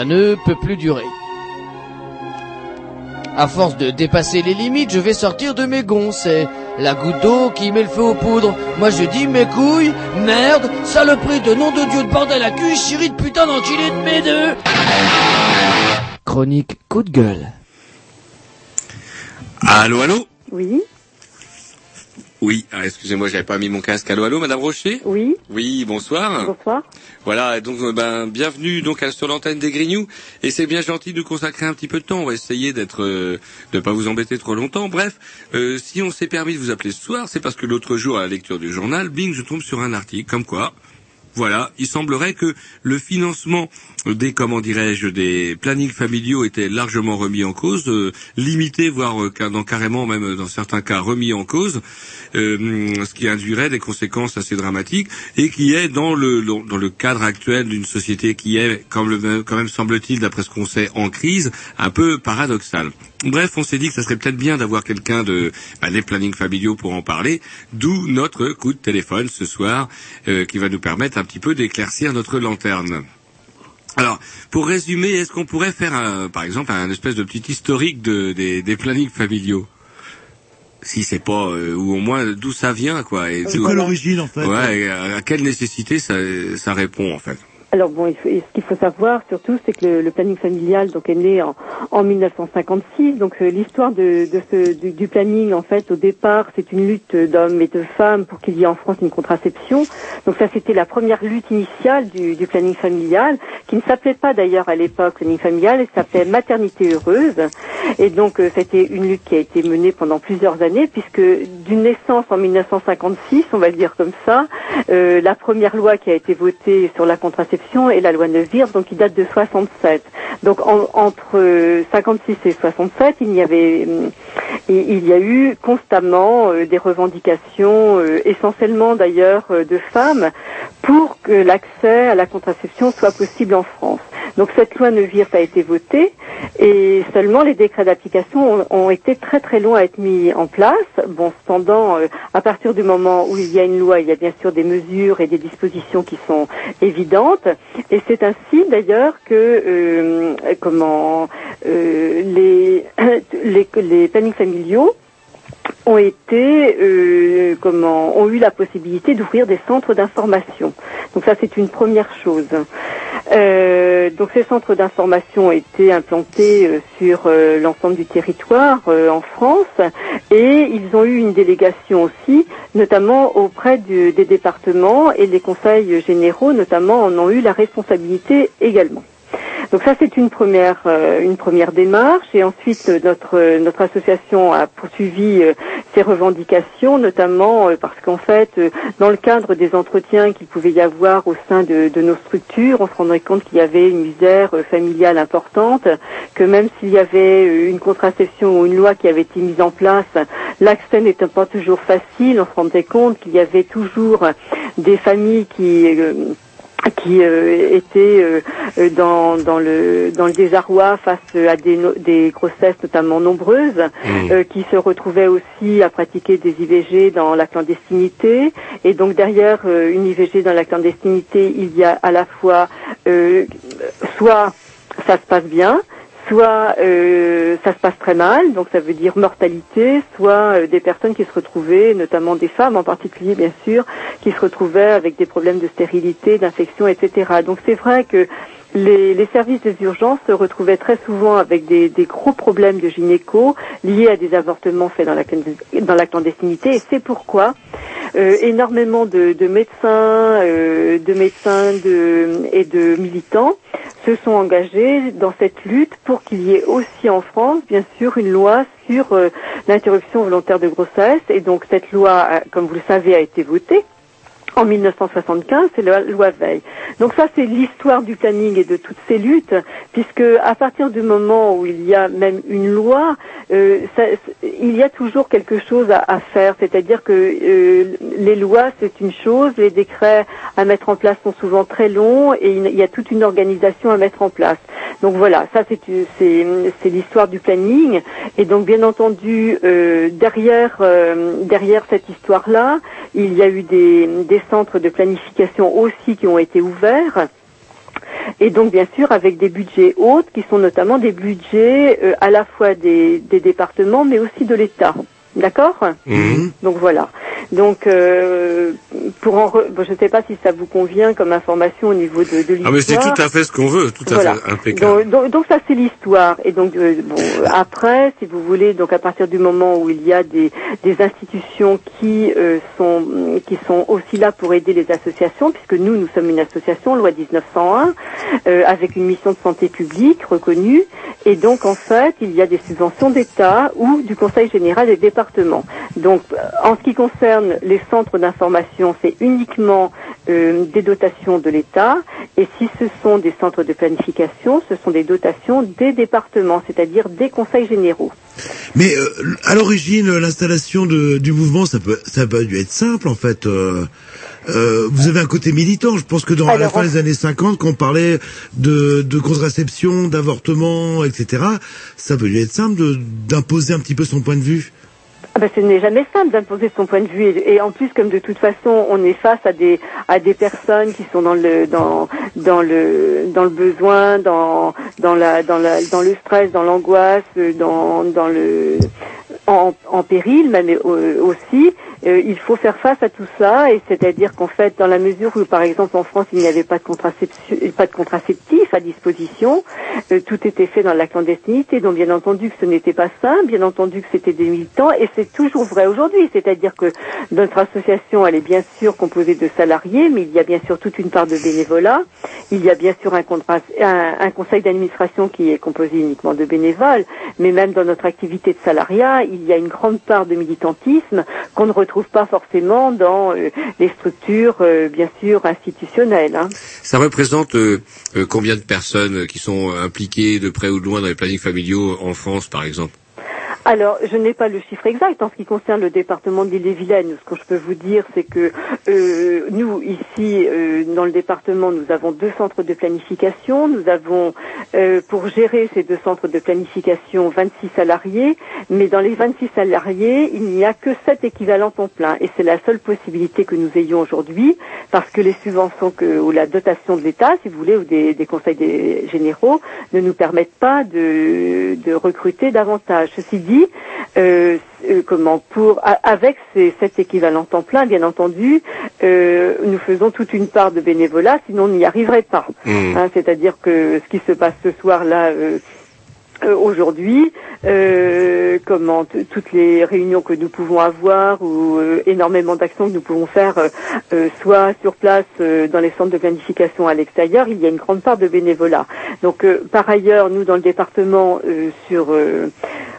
Ça ne peut plus durer. À force de dépasser les limites, je vais sortir de mes gonds. C'est la goutte d'eau qui met le feu aux poudres. Moi je dis mes couilles, merde, saloperie de nom de Dieu de bordel à cul, chérie de putain d'enculé de mes deux. Chronique coup de gueule. Allô, allô? Oui, Oui, ah, excusez-moi, j'avais pas mis mon casque. Allô, allô, Madame Rocher oui, Oui, bonsoir. bonsoir. Voilà, donc euh, ben bienvenue donc à- sur l'antenne des Grignoux et c'est bien gentil de consacrer un petit peu de temps. On va essayer d'être euh, de pas vous embêter trop longtemps. Bref, euh, si on s'est permis de vous appeler ce soir, c'est parce que l'autre jour à la lecture du journal, bing, je tombe sur un article comme quoi voilà, il semblerait que le financement des, comment dirais-je, des plannings familiaux était largement remis en cause, euh, limité, voire euh, dans, carrément même euh, dans certains cas remis en cause, ce qui induirait des conséquences assez dramatiques et qui est dans le dans, le cadre actuel d'une société qui est, quand même semble-t-il, d'après ce qu'on sait, en crise, un peu paradoxal. Bref, on s'est dit que ça serait peut-être bien d'avoir quelqu'un de bah, des plannings familiaux pour en parler, d'où notre coup de téléphone ce soir euh, qui va nous permettre un petit peu d'éclaircir notre lanterne. Alors, pour résumer, est-ce qu'on pourrait faire, un, par exemple, un espèce de petit historique de, des, des plannings familiaux? Si c'est pas euh, ou au moins d'où ça vient quoi. et C'est quoi l'origine en fait? Ouais, à, à quelle nécessité ça, ça répond en fait? Alors bon, ce qu'il faut savoir surtout, c'est que le, planning familial donc est né en, en 1956. Donc euh, l'histoire de, du, planning, en fait, au départ, c'est une lutte d'hommes et de femmes pour qu'il y ait en France une contraception. Donc ça, c'était la première lutte initiale du, du planning familial, qui ne s'appelait pas d'ailleurs à l'époque planning familial, elle s'appelait maternité heureuse. Et donc euh, c'était une lutte qui a été menée pendant plusieurs années, puisque d'une naissance en 1956, on va le dire comme ça, euh, la première loi qui a été votée sur la contraception est la loi Neuvir, donc qui date de 67. Donc en- entre euh, 56 et 67, il y avait, hum, il y a eu constamment euh, des revendications, euh, essentiellement d'ailleurs euh, de femmes, pour que l'accès à la contraception soit possible en France. Donc cette loi Neuvir a été votée et seulement les décrets d'application ont, ont été très très longs à être mis en place. Bon, cependant, euh, à partir du moment où il y a une loi, il y a bien sûr des mesures et des dispositions qui sont évidentes. Et c'est ainsi d'ailleurs que euh, comment euh, les, (coughs) les les plannings familiaux ont euh, ont eu la possibilité d'ouvrir des centres d'information. Donc ça c'est une première chose. Euh, donc ces centres d'information ont été implantés euh, sur l'ensemble du territoire en France et ils ont eu une délégation aussi, notamment auprès des départements et les conseils généraux notamment en ont eu la responsabilité également. Donc ça c'est une première euh, une première démarche. Et ensuite euh, notre euh, notre association a poursuivi ses revendications notamment parce qu'en fait dans le cadre des entretiens qu'il pouvait y avoir au sein de, nos structures on se rendrait compte qu'il y avait une misère familiale importante que même s'il y avait une contraception ou une loi qui avait été mise en place l'accès n'était pas toujours facile on se rendait compte qu'il y avait toujours des familles qui qui euh, étaient euh, dans, dans le dans le désarroi face à des, no- des grossesses notamment nombreuses, Mm. euh, qui se retrouvaient aussi à pratiquer des IVG dans la clandestinité. Et donc derrière euh, une IVG dans la clandestinité, il y a à la fois euh, soit ça se passe bien, soit euh, ça se passe très mal, donc ça veut dire mortalité, soit euh, des personnes qui se retrouvaient, notamment des femmes en particulier bien sûr, qui se retrouvaient avec des problèmes de stérilité, d'infection, etc. Donc c'est vrai que les, services des urgences se retrouvaient très souvent avec des, gros problèmes de gynéco liés à des avortements faits dans la, clandestinité et c'est pourquoi euh, énormément de, de médecins, euh, de médecins de, et de militants se sont engagés dans cette lutte pour qu'il y ait aussi en France, bien sûr, une loi sur euh, l'interruption volontaire de grossesse. Et donc cette loi, comme vous le savez, a été votée. En 1975, c'est la loi Veil. Donc ça, c'est l'histoire du planning et de toutes ces luttes, puisque à partir du moment où il y a même une loi, euh, il y a toujours quelque chose à, faire. C'est-à-dire que euh, les lois, c'est une chose, les décrets à mettre en place sont souvent très longs et il y a toute une organisation à mettre en place. Donc voilà, ça c'est l'histoire du planning. Et donc bien entendu, euh, derrière derrière cette histoire-là, il y a eu des centres de planification aussi qui ont été ouverts. Et donc bien sûr avec des budgets hauts qui sont notamment des budgets euh, à la fois des, des départements mais aussi de l'État. D'accord Donc voilà. Donc euh, pour en re- bon, je ne sais pas si ça vous convient comme information au niveau de, de l'histoire. Ah mais c'est tout à fait ce qu'on veut, tout à Voilà. fait impeccable. Donc, donc, donc ça c'est l'histoire. Et donc euh, bon, (laughs) après, si vous voulez, donc à partir du moment où il y a des, des institutions qui euh, sont qui sont aussi là pour aider les associations, puisque nous nous sommes une association loi 1901 euh, avec une mission de santé publique reconnue, et donc en fait il y a des subventions d'État ou du Conseil général des départements. Donc euh, en ce qui concerne les centres d'information, c'est uniquement euh, des dotations de l'État, et si ce sont des centres de planification, ce sont des dotations des départements, c'est-à-dire des conseils généraux. Mais euh, à l'origine, l'installation du mouvement, ça peut, ça peut dû être simple en fait. Euh, euh, vous avez un côté militant. Je pense que dans à la fin des années 50, quand on parlait de, de contraception, d'avortement, etc., ça peut dû être simple d'imposer un petit peu son point de vue. Ah ben, ce n'est jamais simple d'imposer son point de vue. Et, en plus comme de toute façon on est face à des à des personnes qui sont dans le dans dans le dans le besoin dans dans la dans la dans le stress dans l'angoisse dans dans le en, en péril, même euh, aussi, euh, il faut faire face à tout ça, et c'est-à-dire qu'en fait, dans la mesure où, par exemple, en France, il n'y avait pas de, contraception, contraceptif à disposition, euh, tout était fait dans la clandestinité, donc bien entendu que ce n'était pas ça, bien entendu que c'était des militants, et c'est toujours vrai aujourd'hui, c'est-à-dire que notre association, elle est bien sûr composée de salariés, mais il y a bien sûr toute une part de bénévolat, il y a bien sûr un conseil d'administration qui est composé uniquement de bénévoles, mais même dans notre activité de salariat, il y a une grande part de militantisme qu'on ne retrouve pas forcément dans euh, les structures, euh, bien sûr, institutionnelles. hein. Ça représente euh, combien de personnes qui sont impliquées de près ou de loin dans les plannings familiaux en France, par exemple? Alors, je n'ai pas le chiffre exact en ce qui concerne le département de l'île-et-Vilaine. Ce que je peux vous dire, c'est que euh, nous, ici, euh, dans le département, nous avons deux centres de planification. Nous avons, euh, pour gérer ces deux centres de planification, 26 salariés. Mais dans les 26 salariés, il n'y a que 7 équivalents temps plein. Et c'est la seule possibilité que nous ayons aujourd'hui, parce que les subventions que, ou la dotation de l'État, si vous voulez, ou des, conseils des généraux, ne nous permettent pas de, de recruter davantage. Ceci dit, euh, euh, comment pour avec ces sept équivalents temps plein, bien entendu, euh, nous faisons toute une part de bénévolat, sinon on n'y arriverait pas. Mmh. Hein, C'est-à-dire que ce qui se passe ce soir là. euh, euh, aujourd'hui, euh, comment toutes les réunions que nous pouvons avoir ou euh, énormément d'actions que nous pouvons faire, euh, euh, soit sur place euh, dans les centres de planification à l'extérieur, il y a une grande part de bénévolat. Donc, par ailleurs, nous dans le département, sur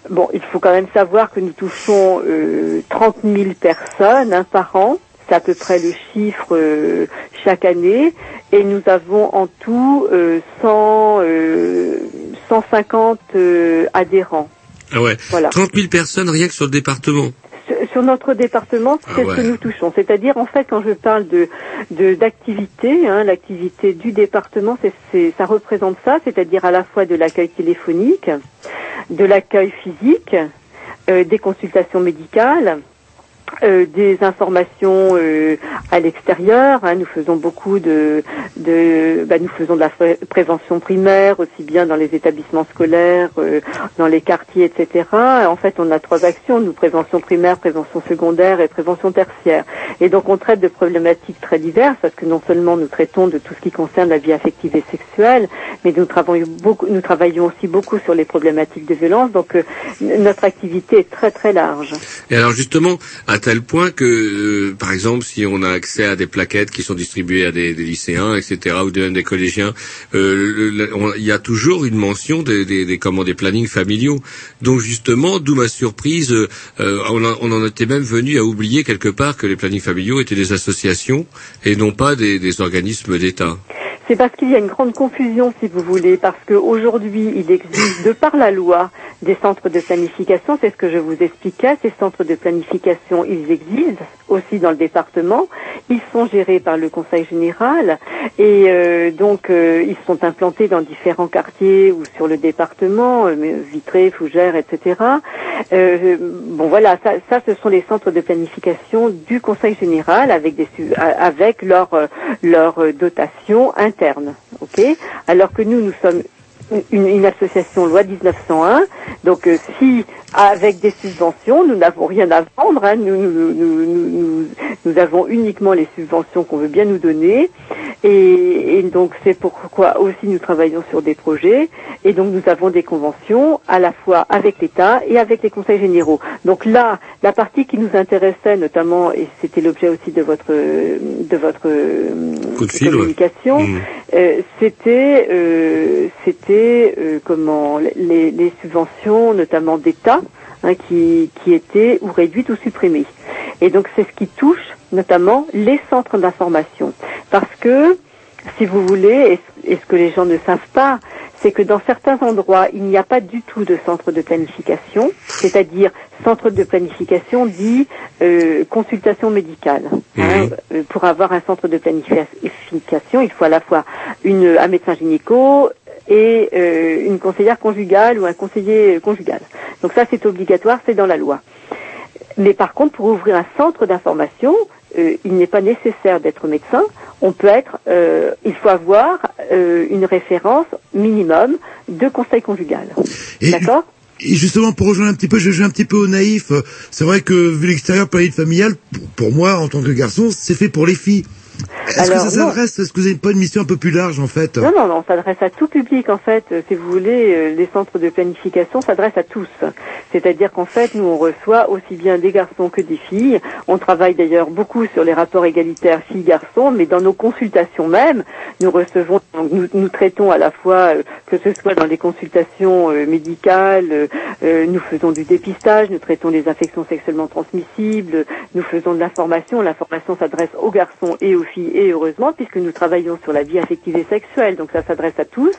bon, il faut quand même savoir que nous touchons euh, 30 000 personnes hein, par an. C'est à peu près le chiffre euh, chaque année. Et nous avons en tout euh, 100, euh, 150 euh, adhérents. Ah ouais. Voilà. 30 000 personnes rien que sur le département. Sur- notre département, c'est Ah ouais. ce que nous touchons. C'est-à-dire, en fait, quand je parle de de- d'activité, hein, l'activité du département, c'est- ça représente ça, c'est-à-dire à la fois de l'accueil téléphonique, de l'accueil physique, euh, des consultations médicales, euh, des informations euh, à l'extérieur. hein. nous faisons beaucoup de, bah, nous faisons de la pré- prévention primaire aussi bien dans les établissements scolaires, euh, dans les quartiers, etc. En fait, on a trois actions nous prévention primaire, prévention secondaire et prévention tertiaire. Et donc, on traite de problématiques très diverses parce que non seulement nous traitons de tout ce qui concerne la vie affective et sexuelle, mais nous travaillons aussi beaucoup sur les problématiques de violence. Donc, notre activité est très très large. Et alors justement, tel point que, euh, par exemple, si on a accès à des plaquettes qui sont distribuées à des, lycéens, etc., ou même des collégiens, euh, il y a toujours une mention des, des, des, comment, des plannings familiaux. Donc justement, d'où ma surprise, euh, on, en- était même venu à oublier quelque part que les plannings familiaux étaient des associations et non pas des organismes d'État. C'est parce qu'il y a une grande confusion, si vous voulez, parce qu'aujourd'hui, il existe, de par la loi, des centres de planification. C'est ce que je vous expliquais. Ces centres de planification, ils existent aussi dans le département. Ils sont gérés par le Conseil général et euh, donc euh, ils sont implantés dans différents quartiers ou sur le département, euh, Vitré, Fougères, etc. Euh, bon, voilà, ça, ce sont les centres de planification du Conseil général avec leur leur dotation interne, Alors que nous, nous sommes une, une association loi 1901. Donc, euh, si avec des subventions, nous n'avons rien à vendre, hein, nous, nous, avons uniquement les subventions qu'on veut bien nous donner. Et, et donc, c'est pourquoi aussi nous travaillons sur des projets. Et donc, nous avons des conventions à la fois avec l'État et avec les conseils généraux. Donc là, la partie qui nous intéressait notamment, et c'était l'objet aussi de votre de votre euh, de ouais. communication, Mmh. euh, c'était euh, c'était euh, comment les, les subventions notamment d'État hein, qui qui étaient ou réduites ou supprimées. Et donc c'est ce qui touche notamment les centres d'information parce que si vous voulez, et ce- que les gens ne savent pas, c'est que dans certains endroits, il n'y a pas du tout de centre de planification, c'est-à-dire centre de planification dit euh, consultation médicale. hein. Euh, pour avoir un centre de planification, il faut à la fois une, un médecin gynéco et euh, une conseillère conjugale ou un conseiller conjugal. Donc ça, c'est obligatoire, c'est dans la loi. Mais par contre, pour ouvrir un centre d'information, euh, il n'est pas nécessaire d'être médecin. On peut être, euh, il faut avoir une référence minimum de conseil conjugal. D'accord? et justement, pour rejoindre un petit peu, je joue un petit peu au naïf. C'est vrai que vu l'extérieur, planète familiale, pour, pour moi, en tant que garçon, c'est fait pour les filles. Est-ce que ça s'adresse Est-ce que vous n'avez pas une mission un peu plus large, en fait Non, non, non, on s'adresse à tout public en fait. Euh, Si vous voulez, euh, les centres de planification s'adressent à tous. C'est-à-dire qu'en fait, nous on reçoit aussi bien des garçons que des filles. On travaille d'ailleurs beaucoup sur les rapports égalitaires filles-garçons, mais dans nos consultations même, nous recevons, nous, nous traitons à la fois, euh, que ce soit dans les consultations médicales, nous faisons du dépistage, nous traitons les infections sexuellement transmissibles, nous faisons de l'information. L'information s'adresse aux garçons et aux filles, et heureusement, puisque nous travaillons sur la vie affective et sexuelle, donc ça s'adresse à tous.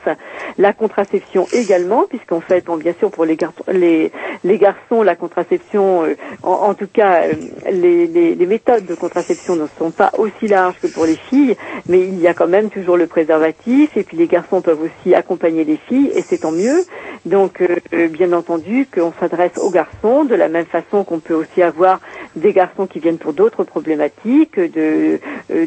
La contraception également, puisqu'en fait, bon, bien sûr, pour les, gar- les, les garçons, la contraception, euh, en, tout cas, euh, les, méthodes de contraception ne sont pas aussi larges que pour les filles, mais il y a quand même toujours le préservatif, et puis les garçons peuvent aussi accompagner les filles, et c'est tant mieux. Donc, euh, bien entendu, qu'on s'adresse aux garçons, de la même façon qu'on peut aussi avoir des garçons qui viennent pour d'autres problématiques, de,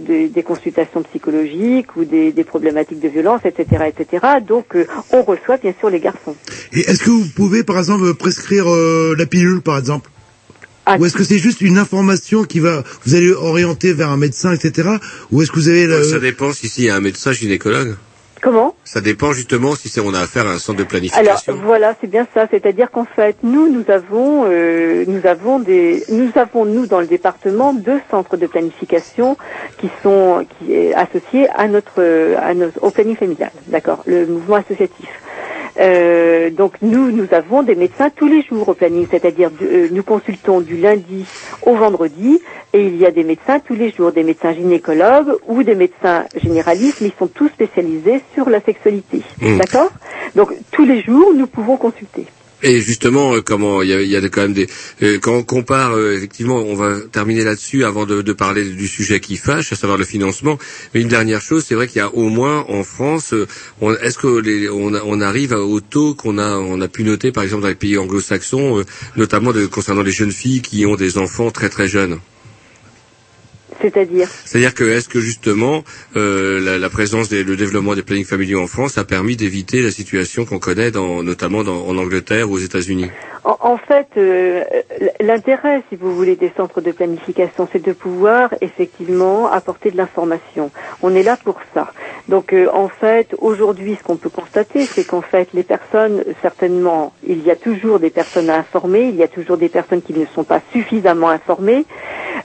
de- des consultations psychologiques ou des, des problématiques de violence, etc., etc. Donc, euh, on reçoit bien sûr les garçons. Et est-ce que vous pouvez, par exemple, prescrire euh, la pilule, par exemple? Ah, Ou est-ce que c'est juste une information qui va vous allez orienter vers un médecin, etc. Ou est-ce que vous avez le... Ça dépend si s'il y a un médecin gynécologue. Comment Ça dépend justement si on a affaire à un centre de Alors planification. voilà, c'est bien ça. C'est-à-dire qu'en fait, nous, nous avons, euh, nous avons des, nous avons nous dans le département deux centres de planification qui sont qui est associés à notre, à notre au planning familial, d'accord, le mouvement associatif. Euh, donc nous, nous avons des médecins tous les jours au planning, c'est-à-dire euh, nous consultons du lundi au vendredi et il y a des médecins tous les jours, des médecins gynécologues ou des médecins généralistes, mais ils sont tous spécialisés sur la sexualité, Mm. d'accord? Donc tous les jours, nous pouvons consulter. Et justement, euh, comment il y a, quand même des euh, quand on compare euh, effectivement, on va terminer là-dessus avant de, parler du sujet qui fâche, à savoir le financement. Mais une dernière chose, c'est vrai qu'il y a au moins en France, est-ce que on, on arrive au taux qu'on a on a pu noter par exemple dans les pays anglo-saxons, notamment concernant les jeunes filles qui ont des enfants très très jeunes? C'est-à-dire C'est-à-dire que est-ce que justement euh, la, la présence des le développement des plannings familiaux en France a permis d'éviter la situation qu'on connaît dans, notamment dans, en Angleterre ou aux États-Unis? En, en fait, euh, l'intérêt, si vous voulez, des centres de planification, c'est de pouvoir effectivement apporter de l'information. On est là pour ça. Donc, euh, en fait, aujourd'hui, ce qu'on peut constater, c'est qu'en fait, les personnes, certainement, il y a toujours des personnes à informer, il y a toujours des personnes qui ne sont pas suffisamment informées.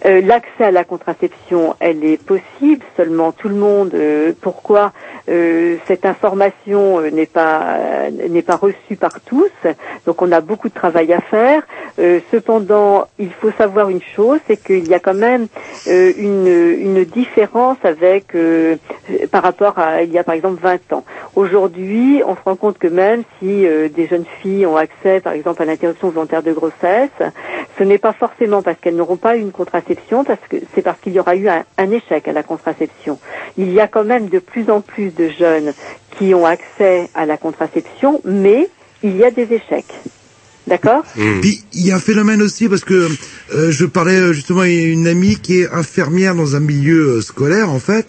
Euh, L'accès à la contraception, elle est possible, seulement tout le monde. euh, pourquoi euh, cette information n'est pas pas reçue par tous Donc, on a beaucoup de travail à faire. Cependant, il faut savoir une chose, c'est qu'il y a quand même une, une différence avec par rapport à il y a par exemple 20 ans. Aujourd'hui, on se rend compte que même si des jeunes filles ont accès, par exemple, à l'interruption volontaire de grossesse, ce n'est pas forcément parce qu'elles n'auront pas une contraception, parce que c'est parce qu'il y aura eu un, un échec à la contraception. Il y a quand même de plus en plus de jeunes qui ont accès à la contraception, mais il y a des échecs. D'accord Puis il y a un phénomène aussi parce que euh, je parlais euh, justement à une amie qui est infirmière dans un milieu euh, scolaire en fait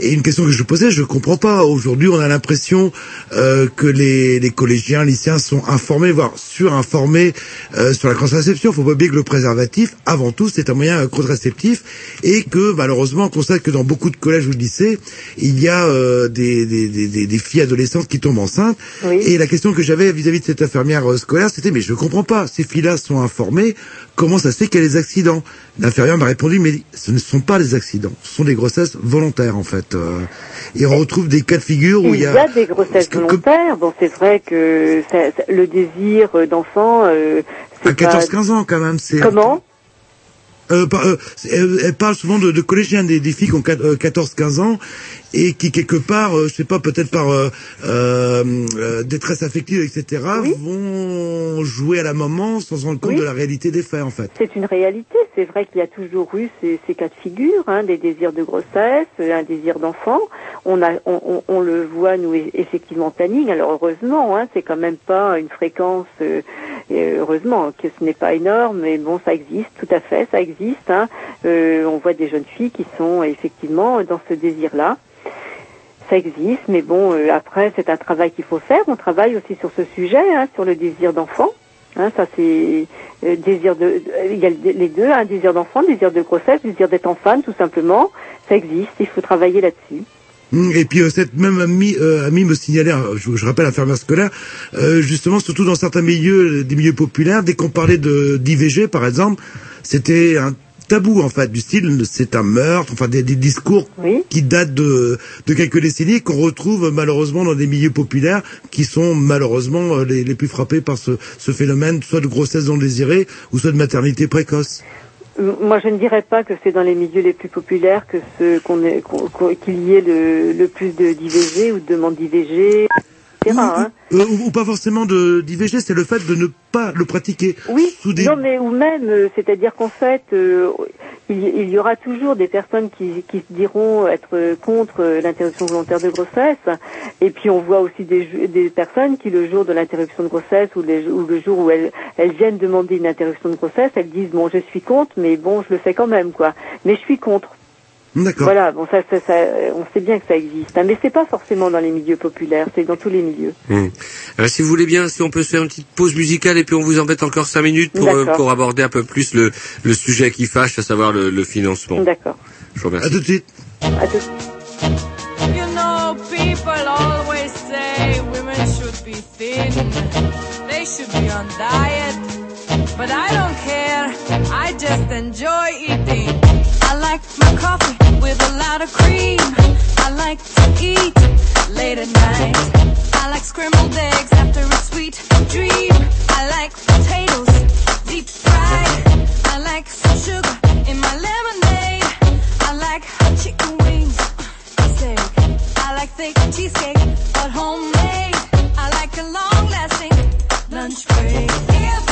et une question que je posais je comprends pas. Aujourd'hui on a l'impression euh, que les, les collégiens lycéens sont informés voire surinformés euh, sur la contraception. Faut pas oublier que le préservatif avant tout c'est un moyen contraceptif et que malheureusement on constate que dans beaucoup de collèges ou de lycées il y a euh, des, des, des, des- des filles adolescentes qui tombent enceintes. Et la question que j'avais vis-à-vis de cette infirmière euh, scolaire, c'était mais je comprends pas, ces filles-là sont informées, comment ça se fait qu'il y a des accidents? L'infirmière m'a répondu mais ce ne sont pas des accidents, ce sont des grossesses volontaires en fait. euh. et on retrouve des cas de figure où Il il y a des grossesses volontaires. Bon, c'est vrai que ça- ça- le désir euh, d'enfant, euh, à c'est pas... 14-15 ans quand même. C'est Comment? Euh, par- euh, elle, elle parle souvent de, de collégiens, des, des filles qui ont 14-15 ans et qui quelque part, euh, je sais pas, peut-être par euh, euh, euh, détresse affective, etc., vont jouer à la maman sans se rendre compte Oui. de la réalité des faits en fait. C'est une réalité. C'est vrai qu'il y a toujours eu ces, ces cas de figure, hein, des désirs de grossesse, un désir d'enfant. On, a, on, on, on le voit nous e- effectivement en planning. Alors heureusement, hein, c'est quand même pas une fréquence. et heureusement que ce n'est pas énorme, mais bon, ça existe, tout à fait, ça existe. Hein. Euh, on voit des jeunes filles qui sont effectivement dans ce désir-là. Ça existe, mais bon, euh, après, c'est un travail qu'il faut faire. On travaille aussi sur ce sujet, hein, sur le désir d'enfant. Hein, ça c'est euh, désir de, euh, il y a les deux, un désir d'enfant, désir de grossesse, désir d'être en femme, tout simplement. Ça existe, il faut travailler là-dessus. Hum, Et puis cette même amie, amie me signalait, je, je rappelle infirmière scolaire, justement surtout dans certains milieux, des milieux populaires, dès qu'on parlait de d'IVG par exemple, c'était un tabou en fait du style c'est un meurtre, enfin des, des discours qui datent de, de quelques décennies qu'on retrouve malheureusement dans des milieux populaires qui sont malheureusement euh, les, les plus frappés par ce, ce phénomène soit de grossesse non désirée ou soit de maternité précoce. Moi, je ne dirais pas que c'est dans les milieux les plus populaires que ce qu'on est- qu'on- qu'on- qu'il y ait le, le plus de d'IVG ou de demandes d'IVG, etc. hein. Ou, ou pas forcément d'IVG, c'est le fait de ne pas le pratiquer. Oui, Sous des... non, mais ou même, euh, c'est-à-dire qu'en fait, euh, il, il y aura toujours des personnes qui, qui se diront être contre euh, l'interruption volontaire de grossesse, et puis on voit aussi des, personnes qui, le jour de l'interruption de grossesse ou, les- ou le jour où elles, elles viennent demander une interruption de grossesse, elles disent bon, je suis contre, mais bon, je le fais quand même, quoi. Mais je suis contre. D'accord. Voilà, bon, ça, ça, ça, euh, on sait bien que ça existe, hein, mais c'est pas forcément dans les milieux populaires, c'est dans tous les milieux. Hmm. Euh, si vous voulez bien, si on peut se faire une petite pause musicale et puis on vous embête encore cinq minutes pour, euh, pour aborder un peu plus le, le sujet qui fâche, à savoir le, le financement. D'accord. Je vous remercie. À tout de suite. À tout. You know, people always say women should be thin, they should be on diet. But I don't care, I just enjoy eating. I like my coffee with a lot of cream. I like to eat late at night. I like scrambled eggs after a sweet dream. I like potatoes deep fried. I like some sugar in my lemonade. I like hot chicken wings. Steak. I like thick cheesecake, but homemade. I like a long lasting lunch break. If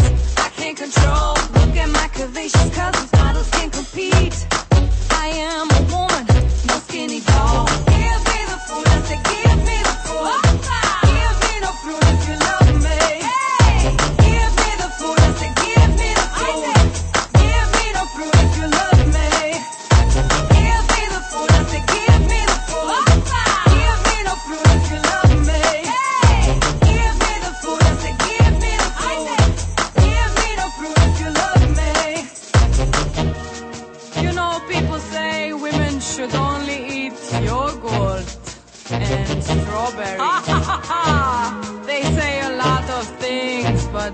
Can't control. Look at my curvaceous cousins. Models can't compete. I am a woman, no skinny doll. Give me the food. I say, give me the food. And strawberries. (laughs) they say a lot of things, but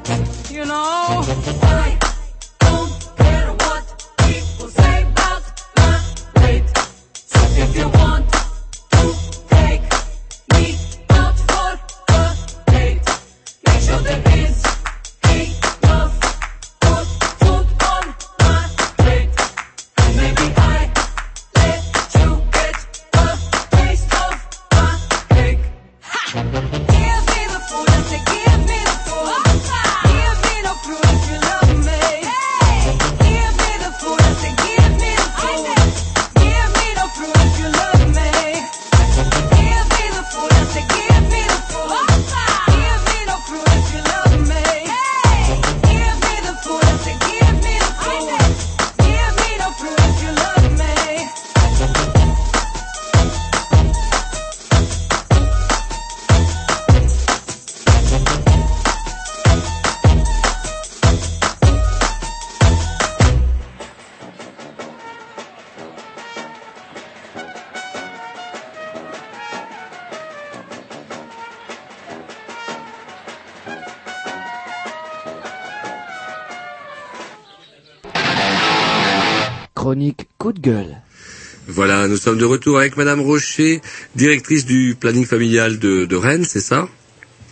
you know. I don't care what people say about my weight. So if you want Voilà, nous sommes de retour avec Madame Rocher, directrice du planning familial de, de Rennes, c'est ça?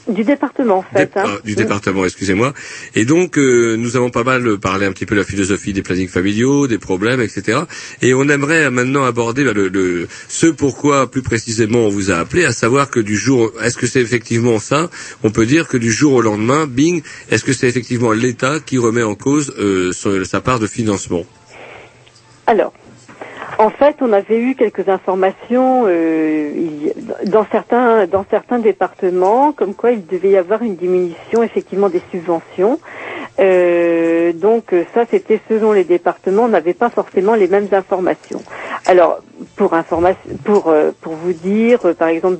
Du département, en fait. Hein. ah, du département, excusez-moi. Et donc, euh, nous avons pas mal parlé un petit peu de la philosophie des plannings familiaux, des problèmes, etc. Et on aimerait euh, maintenant aborder bah, le, le- ce pourquoi, plus précisément, on vous a appelé, à savoir que du jour, est-ce que c'est effectivement ça? On peut dire que du jour au lendemain, bing, est-ce que c'est effectivement l'État qui remet en cause euh, sa part de financement? Alors, en fait, on avait eu quelques informations euh, dans certains dans certains départements, comme quoi il devait y avoir une diminution effectivement des subventions. Euh, donc euh, ça, c'était selon les départements, on n'avait pas forcément les mêmes informations. Alors, pour information, pour pour vous dire, par exemple,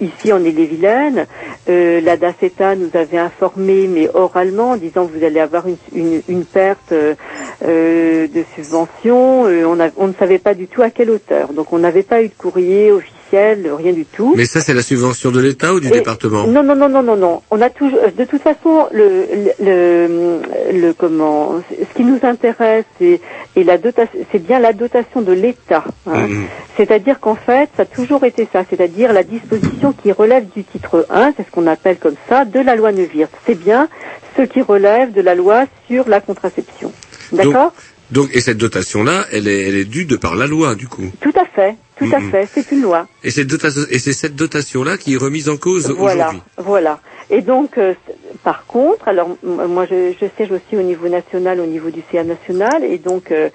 ici en Ille-et-Vilaine, la DACETA nous avait informé, mais oralement, en disant vous allez avoir une, une, perte de subvention. On, a- on ne savait pas du tout à quelle hauteur. Donc on n'avait pas eu de courrier officiel, rien du tout. Mais ça, c'est la subvention de l'État ou du Et- département Non, non, non, non, non, non. On a toujours, euh, de toute façon, le, le, le, le- comment, ce qui nous intéresse, c'est, et la dotation, c'est bien la dotation de l'État. hein. Mhm. C'est-à-dire qu'en fait, ça a toujours été ça, c'est-à-dire la disposition qui relève du titre 1, c'est ce qu'on appelle comme ça, de la loi Neuwirth. C'est bien ce qui relève de la loi sur la contraception. D'accord? Donc, et cette dotation-là, elle est, elle est due de par la loi, du coup. Tout à fait, tout à fait, c'est une loi. Et, cette dotation- et c'est cette dotation-là qui est remise en cause Voilà, aujourd'hui. voilà. Et donc, euh, par contre, alors moi je, je siège aussi au niveau national, au niveau du CA national, et donc euh,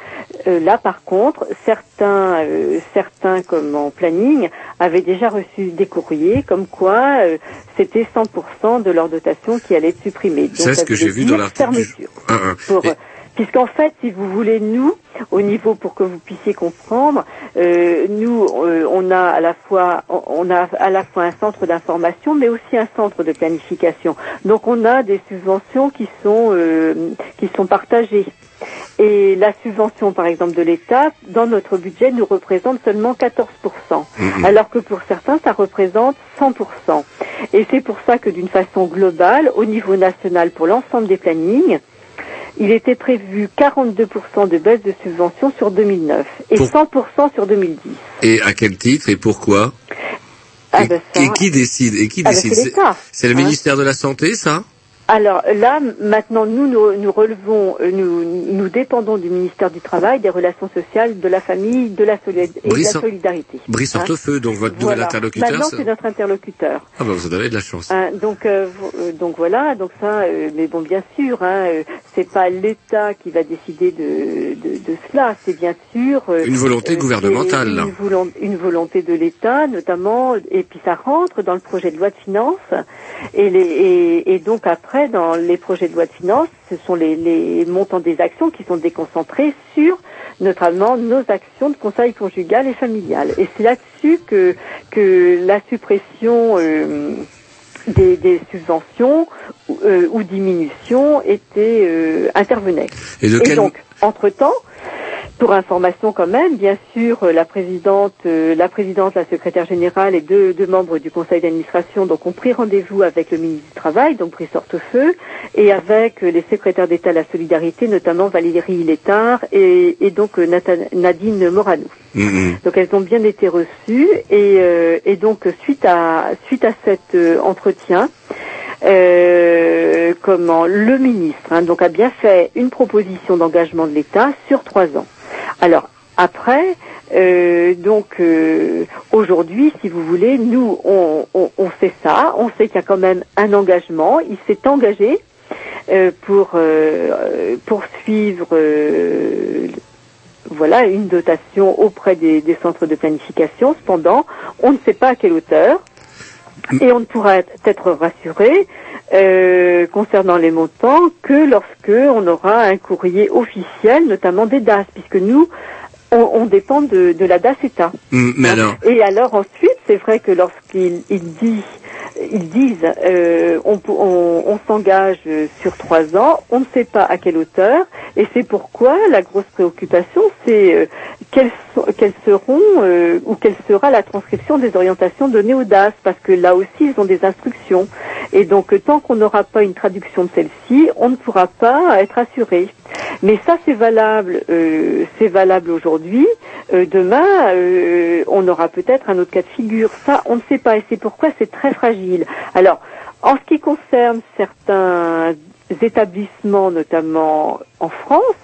euh, là par contre, certains, euh, certains comme en planning avaient déjà reçu des courriers comme quoi euh, c'était 100% de leur dotation qui allait être supprimée. C'est ce que j'ai vu dans l'article du. Pour, Et- Puisqu'en fait, si vous voulez, nous, au niveau pour que vous puissiez comprendre, euh, nous, euh, on a à la fois, on- a à la fois un centre d'information, mais aussi un centre de planification. Donc, on a des subventions qui sont euh, qui sont partagées. Et la subvention, par exemple, de l'État, dans notre budget, nous représente seulement 14%, Mhm. alors que pour certains, ça représente 100%. Et c'est pour ça que d'une façon globale, au niveau national, pour l'ensemble des plannings, il était prévu 42% de baisse de subventions sur 2009 et Pour- 100% sur 2010. Et à quel titre et pourquoi? Ah ben ça- Et qui décide? Et qui Ah décide? C'est l'État, C'est le hein? ministère de la Santé, ça? Alors là, maintenant, nous, nous, nous relevons, euh, nous, nous dépendons du ministère du Travail, des Relations sociales, de la famille, de la, solid- et de la Brice- solidarité. Brice Hein. Hortefeux, donc votre nouvel Voilà. interlocuteur. Maintenant, c'est notre interlocuteur. Ah bah vous avez de la chance. Hein, donc, euh, euh, donc voilà, donc ça, euh, mais bon, bien sûr, hein, euh, c'est pas l'État qui va décider de, de, de cela, c'est bien sûr euh, Une volonté gouvernementale. Une, volon- une volonté de l'État, notamment, et puis ça rentre dans le projet de loi de finances, et, les, et, et donc après, dans les projets de loi de finances, ce sont les, les montants des actions qui sont déconcentrés sur notamment nos actions de conseil conjugal et familial. Et c'est là-dessus que, que la suppression euh, des, des subventions euh, ou diminution était euh, intervenait. Et de quel- donc, entre-temps, pour information quand même, bien sûr, euh, la présidente, euh, la présidente, la secrétaire générale et deux, deux membres du conseil d'administration donc ont pris rendez-vous avec le ministre du Travail, donc Brice Hortefeux, et avec euh, les secrétaires d'État à la solidarité, notamment Valérie Létard et, et donc Nadine Morano. Mhm. Donc elles ont bien été reçues et, et donc suite à suite à cet entretien, euh, comment le ministre hein, donc a bien fait une proposition d'engagement de l'État sur trois ans. Alors après, euh, donc euh, aujourd'hui, si vous voulez, nous on, on, sait ça, on sait qu'il y a quand même un engagement, il s'est engagé pour poursuivre voilà une dotation auprès des centres de planification. Cependant, on ne sait pas à quelle hauteur et on ne pourra être rassuré euh, concernant les montants que lorsque on aura un courrier officiel, notamment des DAS, puisque nous on, on dépend de, de la DAS-ETA. Mm, mais alors, Et alors ensuite, c'est vrai que lorsqu'ils ils disent, ils disent, euh, on, s'engage euh, sur trois ans, on ne sait pas à quelle hauteur, et c'est pourquoi la grosse préoccupation, c'est euh, quelles, seront ou quelle sera la transcription des orientations données au DAS, parce que là aussi, ils ont des instructions, et donc tant qu'on n'aura pas une traduction de celle-ci, on ne pourra pas être assuré. Mais ça, c'est valable, c'est valable aujourd'hui. Demain, on aura peut-être un autre cas de figure. Ça, on ne sait pas, et c'est pourquoi c'est très fragile. Alors, En ce qui concerne certains établissements, notamment en France,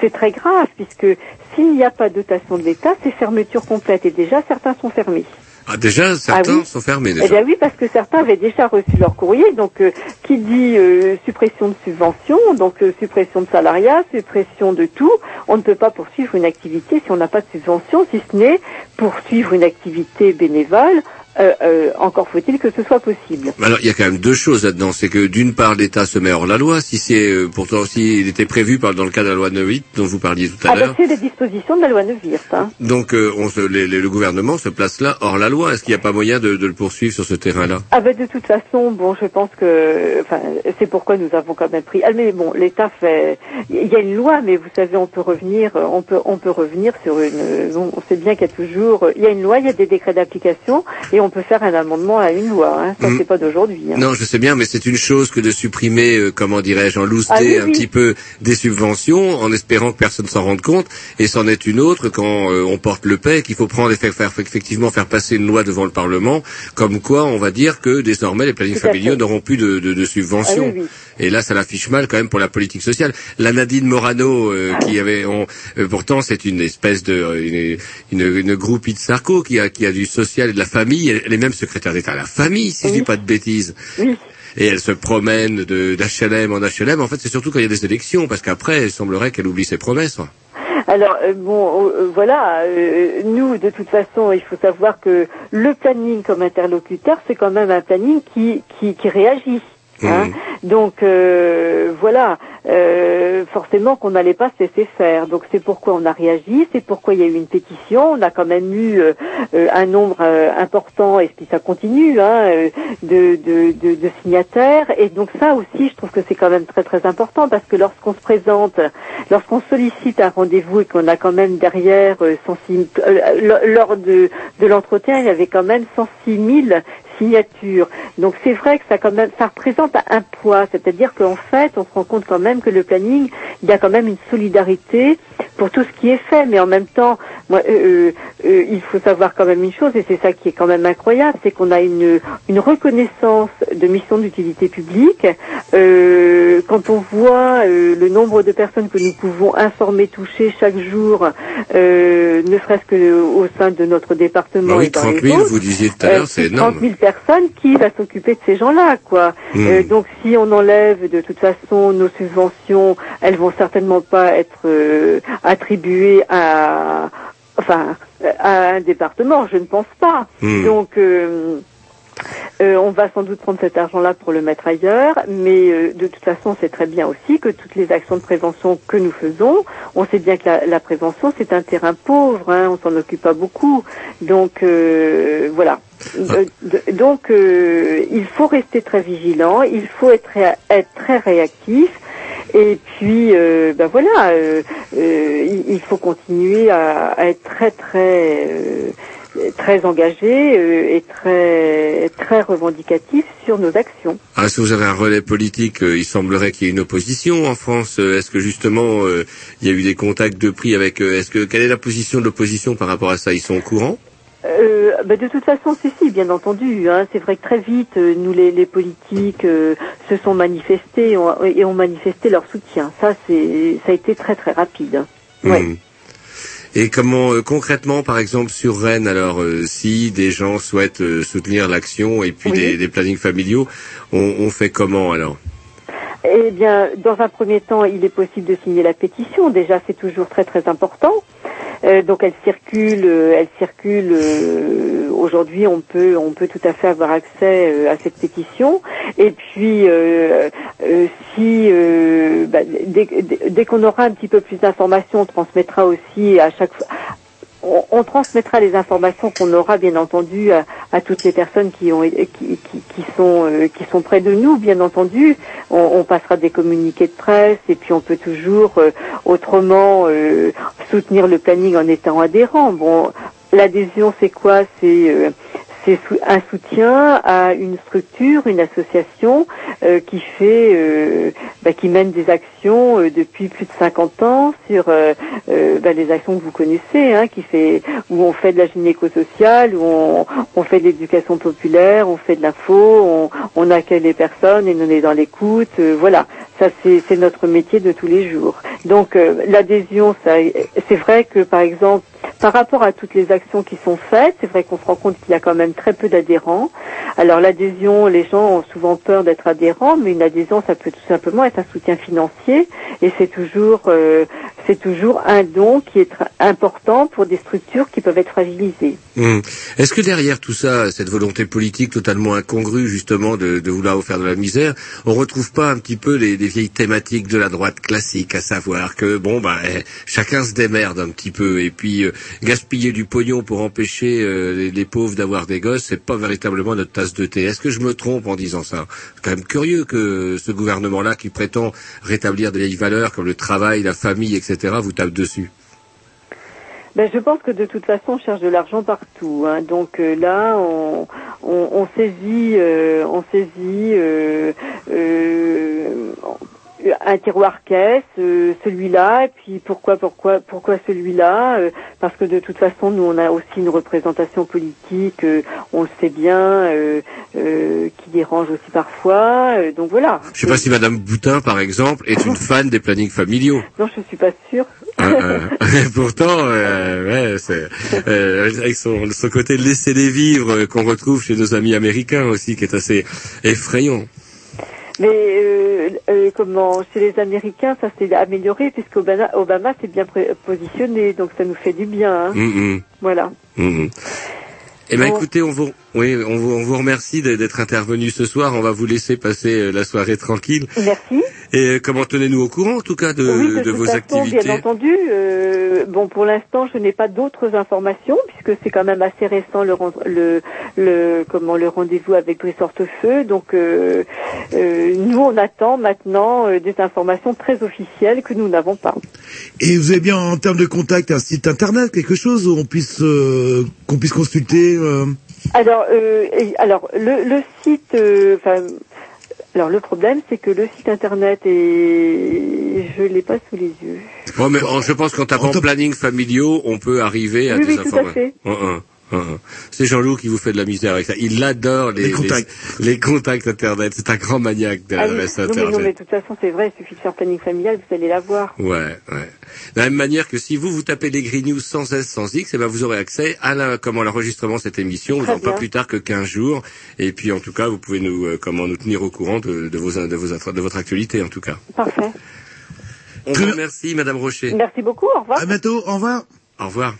c'est très grave puisque s'il n'y a pas de dotation de l'État, c'est fermeture complète et déjà certains sont fermés. Ah, déjà, certains oui sont fermés Eh déjà. bien oui, parce que certains avaient déjà reçu leur courrier. Donc, euh, qui dit euh, suppression de subventions, donc euh, suppression de salariat, suppression de tout, on ne peut pas poursuivre une activité si on n'a pas de subvention, si ce n'est poursuivre une activité bénévole. Euh, euh, encore faut-il que ce soit possible. Alors, il y a quand même deux choses là-dedans. C'est que d'une part, l'État se met hors la loi. Si c'est euh, pourtant, s'il était prévu par, dans le cas de la loi 9 dont vous parliez tout à Ah ben, l'heure. c'est les dispositions de la loi Neuwirth. Hein. Donc, euh, on se, les- les- le gouvernement se place là hors la loi. Est-ce qu'il n'y a pas moyen de, de le poursuivre sur ce terrain-là? Ah ben de toute façon, bon, je pense que, enfin, c'est pourquoi nous avons quand même pris. Ah mais bon, l'État fait, il y a une loi, mais vous savez, on peut revenir, on peut, on peut revenir sur une. on sait bien qu'il y a toujours, il y a une loi, il y a des décrets d'application, et on peut faire un amendement à une loi. Hein. Ça Mm. c'est pas d'aujourd'hui. Hein. Non, je sais bien, mais c'est une chose que de supprimer, euh, comment dirais-je, en lousté Ah oui, un oui. petit peu des subventions, en espérant que personne s'en rende compte, et c'en est une autre quand euh, on porte le paix, qu'il faut prendre et faire, faire- effectivement faire passer une loi devant le Parlement, comme quoi on va dire que désormais les plannings familiaux n'auront plus de, de, de subventions. Ah oui. Et là, ça l'affiche mal quand même pour la politique sociale. La Nadine Morano, euh, qui avait, on- euh, pourtant, c'est une espèce de, une, une, une groupie de Sarko qui a, qui a du social et de la famille. Elle, elle est même secrétaire d'État à la famille, si je dis pas de bêtises. Oui. Et elle se promène de d'HLM en HLM. En fait, c'est surtout quand il y a des élections, parce qu'après, il semblerait qu'elle oublie ses promesses. Alors euh, bon, euh, voilà, euh, nous de toute façon, il faut savoir que le planning comme interlocuteur, c'est quand même un planning qui qui, qui réagit. Hein Donc euh, voilà, euh, forcément qu'on n'allait pas se laisser faire. Donc c'est pourquoi on a réagi, c'est pourquoi il y a eu une pétition. On a quand même eu euh, un nombre important, et puis ça continue, hein, de, de, de, de signataires. Et donc ça aussi, je trouve que c'est quand même très très important parce que lorsqu'on se présente, lorsqu'on sollicite un rendez-vous et qu'on a quand même derrière 106 l- lors de, de l'entretien, il y avait quand même 106 000 signatures. Donc c'est vrai que ça quand même ça représente un poids, c'est-à-dire qu'en fait on se rend compte quand même que le planning, il y a quand même une solidarité pour tout ce qui est fait, mais en même temps, moi, euh, euh, euh, il faut savoir quand même une chose, et c'est ça qui est quand même incroyable, c'est qu'on a une, une reconnaissance de mission d'utilité publique. Euh, quand on voit le nombre de personnes que nous pouvons informer, toucher chaque jour, ne serait-ce que au sein de notre département Bah oui, et dans 30 les 000, autres, vous disiez tout à l'heure, c'est 30 énorme. 000 personnes, qui va s'occuper de ces gens-là, quoi. Hmm. Donc si on enlève de toute façon nos subventions, elles vont certainement pas être attribuées à, enfin, à un département, je ne pense pas. Hmm. Donc euh, euh, on va sans doute prendre cet argent-là pour le mettre ailleurs, mais euh, de toute façon, c'est très bien aussi que toutes les actions de prévention que nous faisons, on sait bien que la, la prévention, c'est un terrain pauvre, hein, on s'en occupe pas beaucoup. Donc euh, voilà. Euh, de- donc euh, il faut rester très vigilant, il faut être, être très réactif. Et puis, euh, ben voilà, euh, euh, il, faut continuer à, à être très très euh, très engagé euh, et très très revendicatif sur nos actions. Ah, si vous avez un relais politique, euh, il semblerait qu'il y ait une opposition en France. Est-ce que justement, il y a eu des contacts de prix avec... Est-ce que quelle est la position de l'opposition par rapport à ça? Ils sont au courant? Euh, ben, de toute façon, si, si, bien entendu. Hein, c'est vrai que très vite, euh, nous, les, les politiques, euh, se sont manifestés ont- et ont manifesté leur soutien. Ça, c'est, ça a été très, très rapide. Ouais. Hmm. Et comment euh, concrètement, par exemple, sur Rennes, alors si des gens souhaitent soutenir l'action et puis Oui. des, des plannings familiaux, on, on fait comment alors? Eh bien, dans un premier temps, il est possible de signer la pétition. Déjà, c'est toujours très très important. Euh, donc, elle circule, euh, elle circule. euh, Aujourd'hui, on peut, on peut tout à fait avoir accès à cette pétition. Et puis, si bah, dès qu'on aura un petit peu plus d'informations, on transmettra aussi à chaque fois on, transmettra les informations qu'on aura bien entendu à, toutes les personnes euh, qui sont près de nous bien entendu. On, passera des communiqués de presse et puis on peut toujours euh, autrement euh, soutenir le planning en étant adhérent. Bon l'adhésion c'est quoi? C'est un soutien à une structure, une association euh, qui fait, euh, bah, qui mène des actions euh, depuis plus de 50 ans sur bah, les actions que vous connaissez, hein, qui fait où on fait de la gynéco-sociale, où on, fait de l'éducation populaire, on fait de l'info, on, on accueille les personnes et on est dans l'écoute, voilà. Ça c'est notre métier de tous les jours. Donc l'adhésion, c'est vrai que par exemple par rapport à toutes les actions qui sont faites, c'est vrai qu'on se rend compte qu'il y a quand même très peu d'adhérents. Alors l'adhésion, les gens ont souvent peur d'être adhérents, mais une adhésion, ça peut tout simplement être un soutien financier, et c'est toujours, euh, c'est toujours un don qui est important pour des structures qui peuvent être fragilisées. Hum. Est-ce que derrière tout ça, cette volonté politique totalement incongrue justement de, de vouloir faire de la misère, on retrouve pas un petit peu les, les vieilles thématiques de la droite classique, à savoir que bon bah eh, chacun se démerde un petit peu et puis euh, gaspiller du pognon pour empêcher euh, les, pauvres d'avoir des gosses, c'est pas véritablement notre tasse de thé. Est-ce que je me trompe en disant ça? C'est quand même curieux que ce gouvernement-là qui prétend rétablir des valeurs comme le travail, la famille, etc. vous dessus. Ben, je pense que de toute façon, on cherche de l'argent partout. hein. Donc euh, là, on, saisit, on saisit euh, euh, un tiroir caisse, euh, celui-là, et puis pourquoi, pourquoi, pourquoi celui-là euh, Parce que de toute façon, nous, on a aussi une représentation politique, euh, on le sait bien, euh, euh, qui dérange aussi parfois. euh, donc voilà. Je sais pas si Madame Boutin, par exemple, est une (laughs) fan des plannings familiaux. Non, je suis pas sûre. Euh, (laughs) pourtant, euh, ouais, c'est euh, avec son, son côté laisser les vivre qu'on retrouve chez nos amis américains aussi, qui est assez effrayant. Mais euh, euh, comment chez les Américains, ça s'est amélioré puisque Obama, Obama s'est bien positionné, donc ça nous fait du bien. hein. Mm, mm, Voilà. mm, mm. Eh ben, Bon. écoutez, on vous, oui, on vous, on vous remercie d'être intervenu ce soir. On va vous laisser passer euh, la soirée tranquille. Merci. Et euh, comment tenez-nous au courant, en tout cas, de, oui, de, vos façon, activités. bien entendu. euh, bon, pour l'instant, je n'ai pas d'autres informations puisque c'est quand même assez récent le le, le comment le rendez-vous avec Brice Hortefeux. Donc, euh, euh, nous, on attend maintenant euh, des informations très officielles que nous n'avons pas. Et vous avez bien en termes de contact un site internet, quelque chose où on puisse euh, qu'on puisse consulter. Euh, Alors, euh, alors le, le site, euh, enfin, alors le problème, c'est que le site internet est, je l'ai pas sous les yeux. Bon, mais je pense qu'en tapant planning familiaux, on peut arriver à Oui, des oui, tout à informations. fait. C'est Jean-Loup qui vous fait de la misère avec ça. Il adore les, Les contacts. les, les contacts internet. C'est un grand maniaque de Ah oui, l'adresse non, mais, internet. non, mais de toute façon, c'est vrai, il suffit de faire planning familial, vous allez la voir. Ouais, ouais. De la même manière que si vous vous tapez les Green News sans S, sans X, eh ben vous aurez accès à la, comment l'enregistrement de cette émission dans pas plus tard que 15 jours. Et puis en tout cas, vous pouvez nous, euh, comment nous tenir au courant de, de vos, de vos, de votre actualité en tout cas. Parfait. On vous remercie, Madame Rocher. Merci beaucoup, au revoir. À bientôt, au revoir. Au revoir.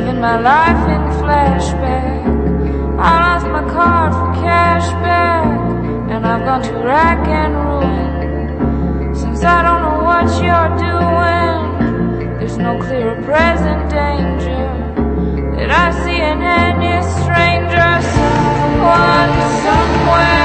Living my life in flashback. I lost my card for cashback. And I've gone to rack and ruin. Since I don't know what you're doing, there's no clearer present danger that I see in any stranger. Someone somewhere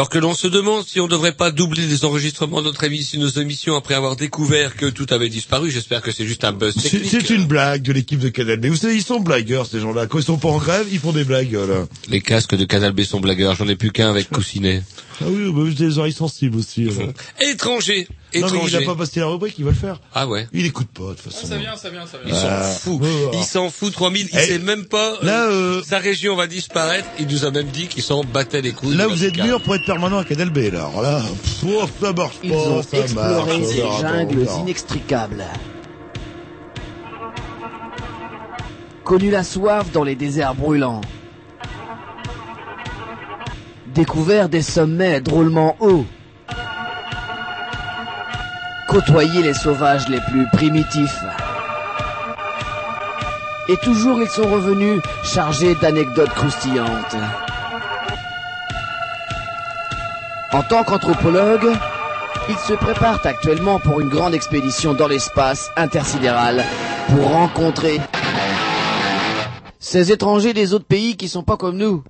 Alors que l'on se demande si on ne devrait pas doubler les enregistrements de notre émission, nos émissions après avoir découvert que tout avait disparu, j'espère que c'est juste un buzz C'est technique. c'est une blague de l'équipe de Canal B. Vous savez, ils sont blagueurs, ces gens-là. Quand ils sont pas en grève, ils font des blagues, là. Les casques de Canal B sont blagueurs, j'en ai plus qu'un avec coussinet. Ah oui, bah, j'ai des oreilles sensibles aussi. là. (laughs) Étranger, Non, mais il étranger. a pas passé la rubrique, il va le faire. Ah ouais. Il écoute pas, de toute façon. Ça vient, ça vient, ça vient. Il s'en Ah. fout. Il s'en fout 3000. Il Eh, sait même pas. euh, là, euh, sa région va disparaître. Il nous a même dit qu'il s'en battait les couilles. Là, vous êtes mûr pour être permanent à Canal B, là. Alors là, pff, oh, ça marche Ils pas, ont ça exploré marche. ces verra, jungles inextricables. Connu la soif dans les déserts brûlants. Découvert des sommets drôlement hauts. Côtoyer les sauvages les plus primitifs. Et toujours ils sont revenus chargés d'anecdotes croustillantes. En tant qu'anthropologue, ils se préparent actuellement pour une grande expédition dans l'espace intersidéral pour rencontrer ces étrangers des autres pays qui sont pas comme nous.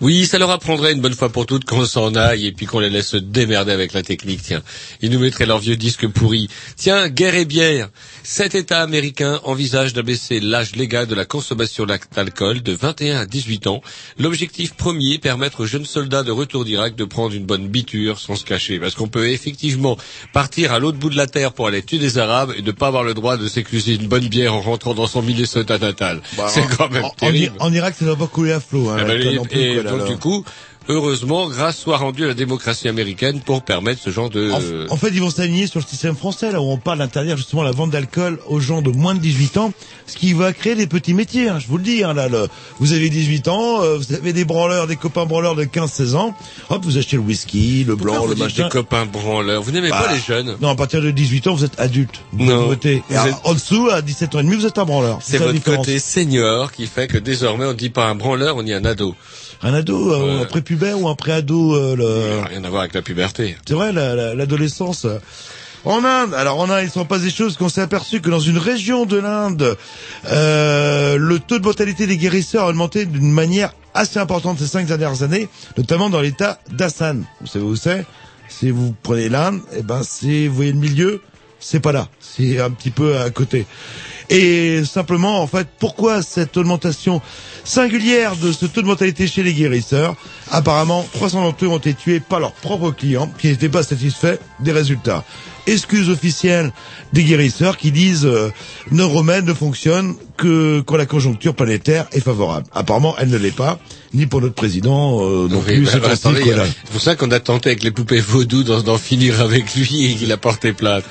Oui, ça leur apprendrait une bonne fois pour toutes qu'on s'en aille et puis qu'on les laisse se démerder avec la technique, tiens. Ils nous mettraient leurs vieux disques pourris. Tiens, guerre et bière. Cet État américain envisage d'abaisser l'âge légal de la consommation d'alcool de 21 à 18 ans. L'objectif premier, permettre aux jeunes soldats de retour d'Irak de prendre une bonne biture sans se cacher. Parce qu'on peut effectivement partir à l'autre bout de la terre pour aller tuer des Arabes et ne pas avoir le droit de s'écluser une bonne bière en rentrant dans son Minnesota natal. C'est quand même Bah, en, terrible. en Irak, ça ne va pas couler à flot. Hein, Eh ben, et- et donc du coup, heureusement, grâce soit rendue à la démocratie américaine pour permettre ce genre de... En, en fait, ils vont s'aligner sur le système français, là où on parle d'interdire justement la vente d'alcool aux gens de moins de 18 ans, ce qui va créer des petits métiers, hein, je vous le dis. Hein, là, le- vous avez 18 ans, euh, vous avez des branleurs, des copains branleurs de 15-16 ans, hop, vous achetez le whisky, le blanc, Pourquoi le vous dites machin. des copains branleurs Vous n'aimez Bah, pas les jeunes Non, à partir de 18 ans, vous êtes adulte. Vous Non, voter. Vous êtes- En dessous, à 17 ans et demi, vous êtes un branleur. C'est votre côté senior qui fait que désormais on ne dit pas un branleur, on dit un ado. Un ado, euh, un ou un préado, euh, le... Rien à voir avec la puberté. C'est vrai, la- la- l'adolescence. euh. En Inde, alors en Inde, il s'en passe des choses qu'on s'est aperçu que dans une région de l'Inde, euh, le taux de mortalité des guérisseurs a augmenté d'une manière assez importante ces cinq dernières années, notamment dans l'état d'Assam. Vous savez où c'est? Si vous prenez l'Inde, eh ben c'est, vous voyez le milieu, c'est pas là, c'est un petit peu à côté. Et simplement, en fait, pourquoi cette augmentation singulière de ce taux de mortalité chez les guérisseurs Apparemment, 300 d'entre eux ont été tués par leurs propres clients qui n'étaient pas satisfaits des résultats. Excuse officielle des guérisseurs qui disent euh, nos remèdes ne fonctionnent que quand la conjoncture planétaire est favorable. Apparemment, elle ne l'est pas, ni pour notre président euh, non Oui, plus. bah, c'est bah, attendez, c'est pour ça qu'on a tenté avec les poupées vaudou d'en finir avec lui et qu'il a porté plainte.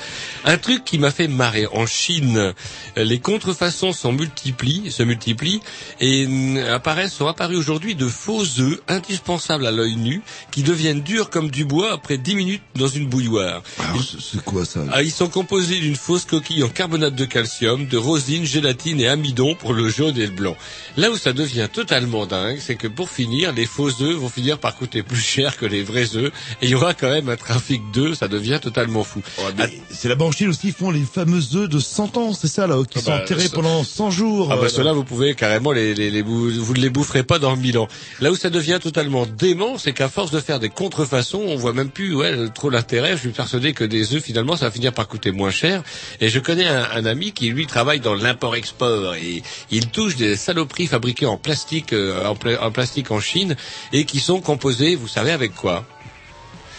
Un truc qui m'a fait marrer. En Chine, les contrefaçons sont multiplient, se multiplient et euh, apparaissent, sont apparus aujourd'hui de faux œufs indispensables à l'œil nu qui deviennent durs comme du bois après 10 minutes dans une bouilloire. C'est quoi ça Ah, ils sont composés d'une fausse coquille en carbonate de calcium, de rosine, gélatine et amidon pour le jaune et le blanc. Là où ça devient totalement dingue, c'est que pour finir, les faux œufs vont finir par coûter plus cher que les vrais œufs, et il y aura quand même un trafic d'œufs, ça devient totalement fou. Mais C'est là-bas en Chine aussi, ils font les fameux œufs de 100 ans, c'est ça là, qui Ah sont bah, enterrés ça- pendant 100 jours. Ah bah euh, ceux-là, vous pouvez carrément les, les, les bou- vous ne les boufferez pas dans mille ans. Là où ça devient totalement dément, c'est qu'à force de faire des contrefaçons, on voit même plus ouais, trop l'intérêt. Je suis persuadé que des œufs, finalement, ça va finir par coûter moins cher. Et je connais un, un ami qui, lui, travaille dans l'import-export et il touche des saloperies fabriquées en plastique, euh, en, pla- en plastique en Chine et qui sont composées, vous savez, avec quoi?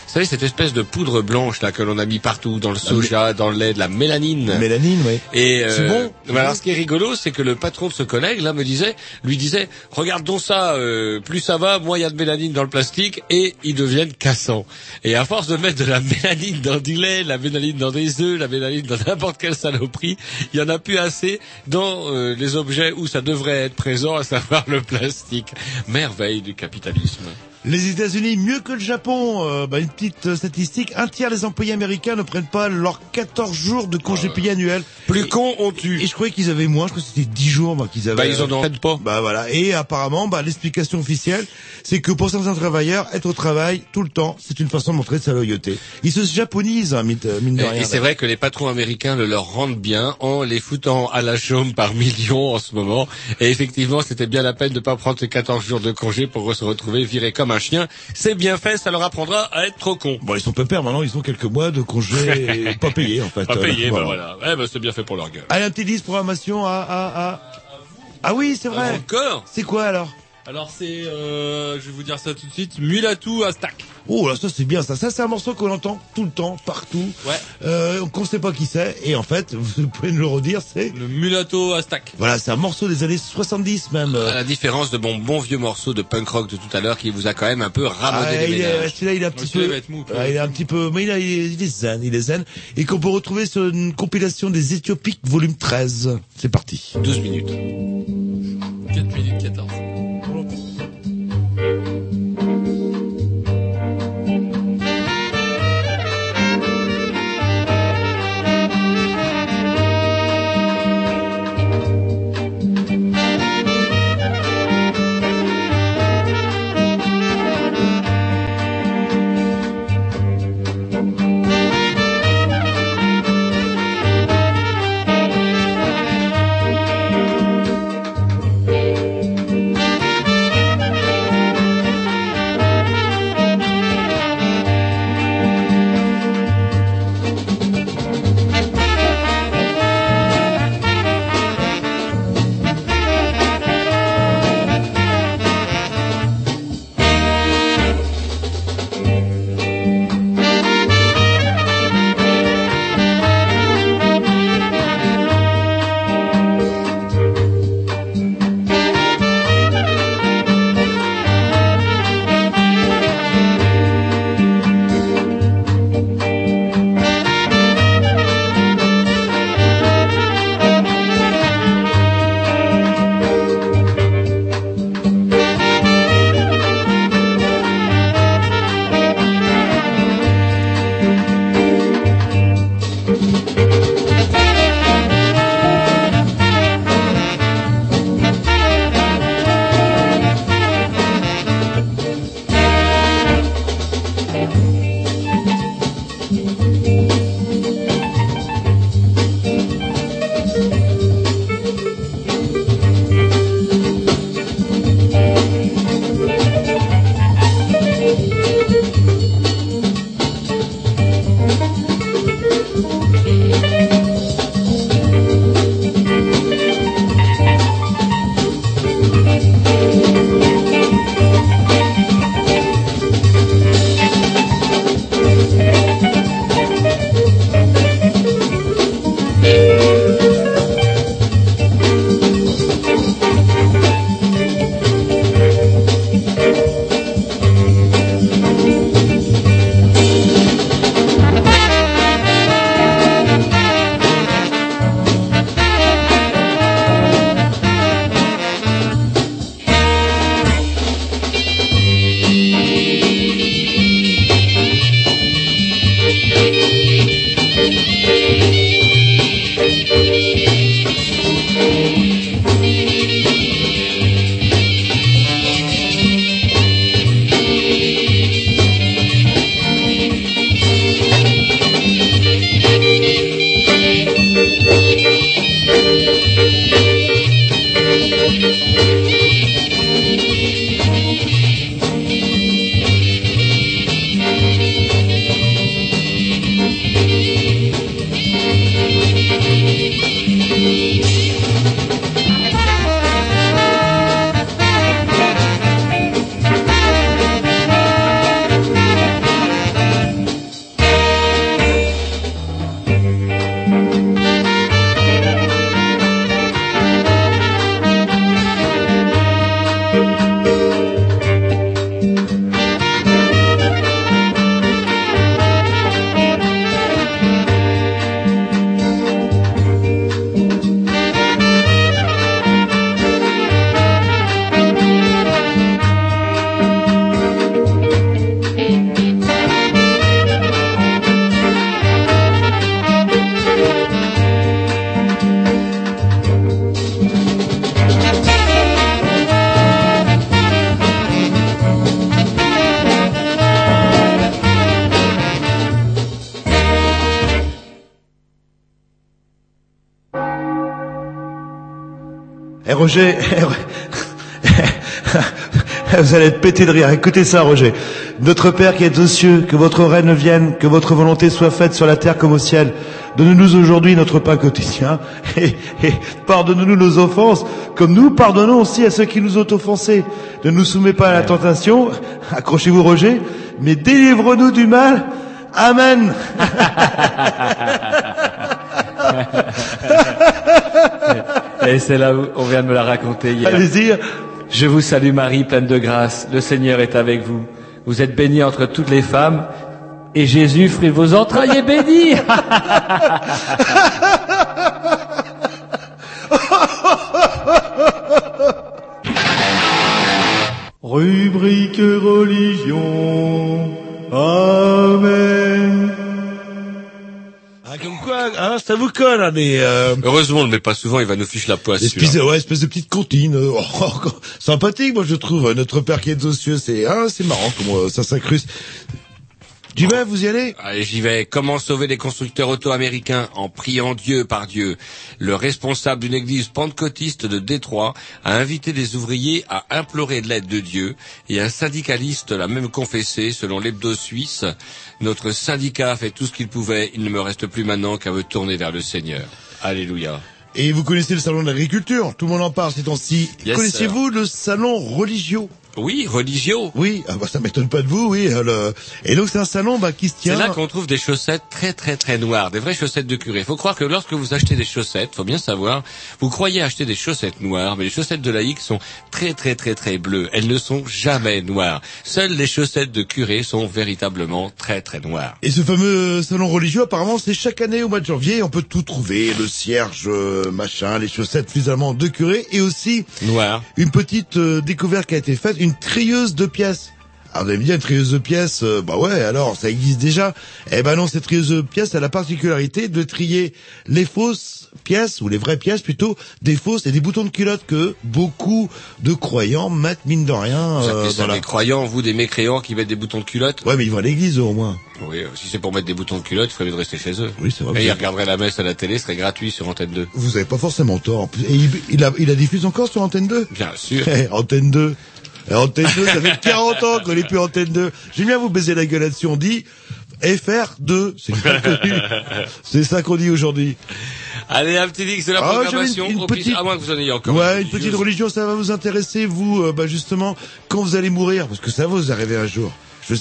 Savez, cette espèce de poudre blanche là que l'on a mis partout, dans le soja, dans le lait, de la mélanine. Mélanine, oui. Et C'est bon? mais alors, ce qui est rigolo, c'est que le patron de ce collègue là me disait, lui disait, regarde donc ça, euh, plus ça va, moins il y a de mélanine dans le plastique, et ils deviennent cassants. Et à force de mettre de la mélanine dans du lait, la mélanine dans des œufs, la mélanine dans n'importe quelle saloperie, il y en a plus assez dans euh, les objets où ça devrait être présent, à savoir le plastique. Merveille du capitalisme. Les États-Unis mieux que le Japon. Euh, bah, une petite euh, statistique un tiers des employés américains ne prennent pas leurs 14 jours de congé payé annuel. Plus con on tue. Et je croyais qu'ils avaient moins. Je crois que c'était 10 jours moi, qu'ils avaient. Bah ils en ont pas. Bah voilà. Et apparemment, bah, l'explication officielle, c'est que pour certains travailleurs, être au travail tout le temps, c'est une façon de montrer de sa loyauté. Ils se japonisent, hein, mine de rien. et c'est vrai que les patrons américains le leur rendent bien en les foutant à la chaume par millions en ce moment. Et effectivement, c'était bien la peine de pas prendre ces 14 jours de congé pour se retrouver viré comme un chien. C'est bien fait, ça leur apprendra à être trop cons. Bon, ils sont pépères maintenant. Ils ont quelques mois de congé (laughs) pas payés en fait. Pas Euh, payé, bah voilà. voilà. Eh ben, c'est bien fait pour leur gueule. Allez, un petit 10 programmation à, à, à... Ah oui, c'est vrai. Encore? C'est quoi alors? Alors c'est, euh, je vais vous dire ça tout de suite, Mulatu à stack. Oh là, ça c'est bien ça. Ça c'est un morceau qu'on entend tout le temps, partout. Ouais. Euh, qu'on sait pas qui c'est. Et en fait, vous pouvez nous le redire, c'est... Le Mulatto à stack. Voilà, c'est un morceau des années 70 même. À la différence de mon bon vieux morceau de punk rock de tout à l'heure qui vous a quand même un peu Ah, ramaudé les il est, celui-là, il est un petit peu, mou, Ah, il est un petit peu, mais il, a- il est zen, il est zen, et qu'on peut retrouver sur une compilation des Éthiopiques volume 13. C'est parti. 12 minutes. 4 minutes 14. Roger, (laughs) vous allez être pété de rire. Écoutez ça, Roger. Notre Père qui est aux cieux, que votre règne vienne, que votre volonté soit faite sur la terre comme au ciel. Donne-nous aujourd'hui notre pain quotidien (laughs) et, et pardonne-nous nos offenses, comme nous pardonnons aussi à ceux qui nous ont offensés. Ne nous soumets pas à la tentation, accrochez-vous Roger, mais délivre-nous du mal. Amen. (laughs) Et c'est là où on vient de me la raconter hier. Allez-y. Je vous salue Marie, pleine de grâce. Le Seigneur est avec vous. Vous êtes bénie entre toutes les femmes. Et Jésus, fruit de vos entrailles, est béni. (laughs) hein, euh, Heureusement, on le met pas souvent, il va nous fiche la poisse. espèce ouais, espèce de petite comptine, euh, (laughs) oh, sympathique, moi, je trouve. Notre Père qui est aux cieux, c'est, hein, c'est marrant, comment euh, ça s'incruste. Du vais, vous y allez? Allez, j'y vais. Comment sauver les constructeurs auto-américains en priant Dieu par Dieu? Le responsable d'une église pentecôtiste de Détroit a invité des ouvriers à implorer de l'aide de Dieu et un syndicaliste l'a même confessé selon l'hebdo suisse. Notre syndicat a fait tout ce qu'il pouvait. Il ne me reste plus maintenant qu'à me tourner vers le Seigneur. Alléluia. Et vous connaissez le salon de l'agriculture, tout le monde en parle ces temps-ci. Yes, Connaissez-vous le salon religieux Oui, religieux. Oui, ah bah ça m'étonne pas de vous, oui. euh, le- Et donc c'est un salon bah, qui se C'est tient. là qu'on trouve des chaussettes très très très noires, des vraies chaussettes de curé. Faut croire que lorsque vous achetez des chaussettes, faut bien savoir, vous croyez acheter des chaussettes noires, mais les chaussettes de laïcs sont très très très très bleues. Elles ne sont jamais noires. Seules les chaussettes de curé sont véritablement très très noires. Et ce fameux salon religieux, apparemment, c'est chaque année au mois de janvier. On peut tout trouver, le cierge, euh, machin, les chaussettes finalement de curé, et aussi Noires. une petite euh, découverte qui a été faite, une trieuse de pièces. Alors vous allez me dire, une trieuse de pièces, euh, bah ouais, alors ça existe déjà. Eh ben non, cette trieuse de pièces a la particularité de trier les fausses pièces, ou les vraies pièces plutôt, des fausses et des boutons de culotte que beaucoup de croyants mettent mine de rien euh, ça dans la... des croyants, vous des mécréants qui mettent des boutons de culotte Ouais, mais ils vont à l'église au moins. Oui, euh, si c'est pour mettre des boutons de culotte, il ferait mieux de rester chez eux. Oui, c'est vrai. Et ils regarderaient la messe à la télé, ce serait gratuit sur Antenne 2. Vous avez pas forcément tort. Et il, il a, il a diffusé encore sur Antenne 2 Bien sûr. (laughs) Antenne 2. Eh, Antenne 2, ça fait 40 ans qu'on est plus Antenne 2. J'aime bien vous baiser la gueule là-dessus. On dit, FR2, c'est. C'est ça qu'on dit aujourd'hui. Allez, un petit dix, c'est la Ah, programmation. une- une pire, petite- À moins que vous en ayez encore. Ouais, une petite religion, ça va vous intéresser, vous, euh, bah, justement, quand vous allez mourir, parce que ça va vous arriver un jour. Je-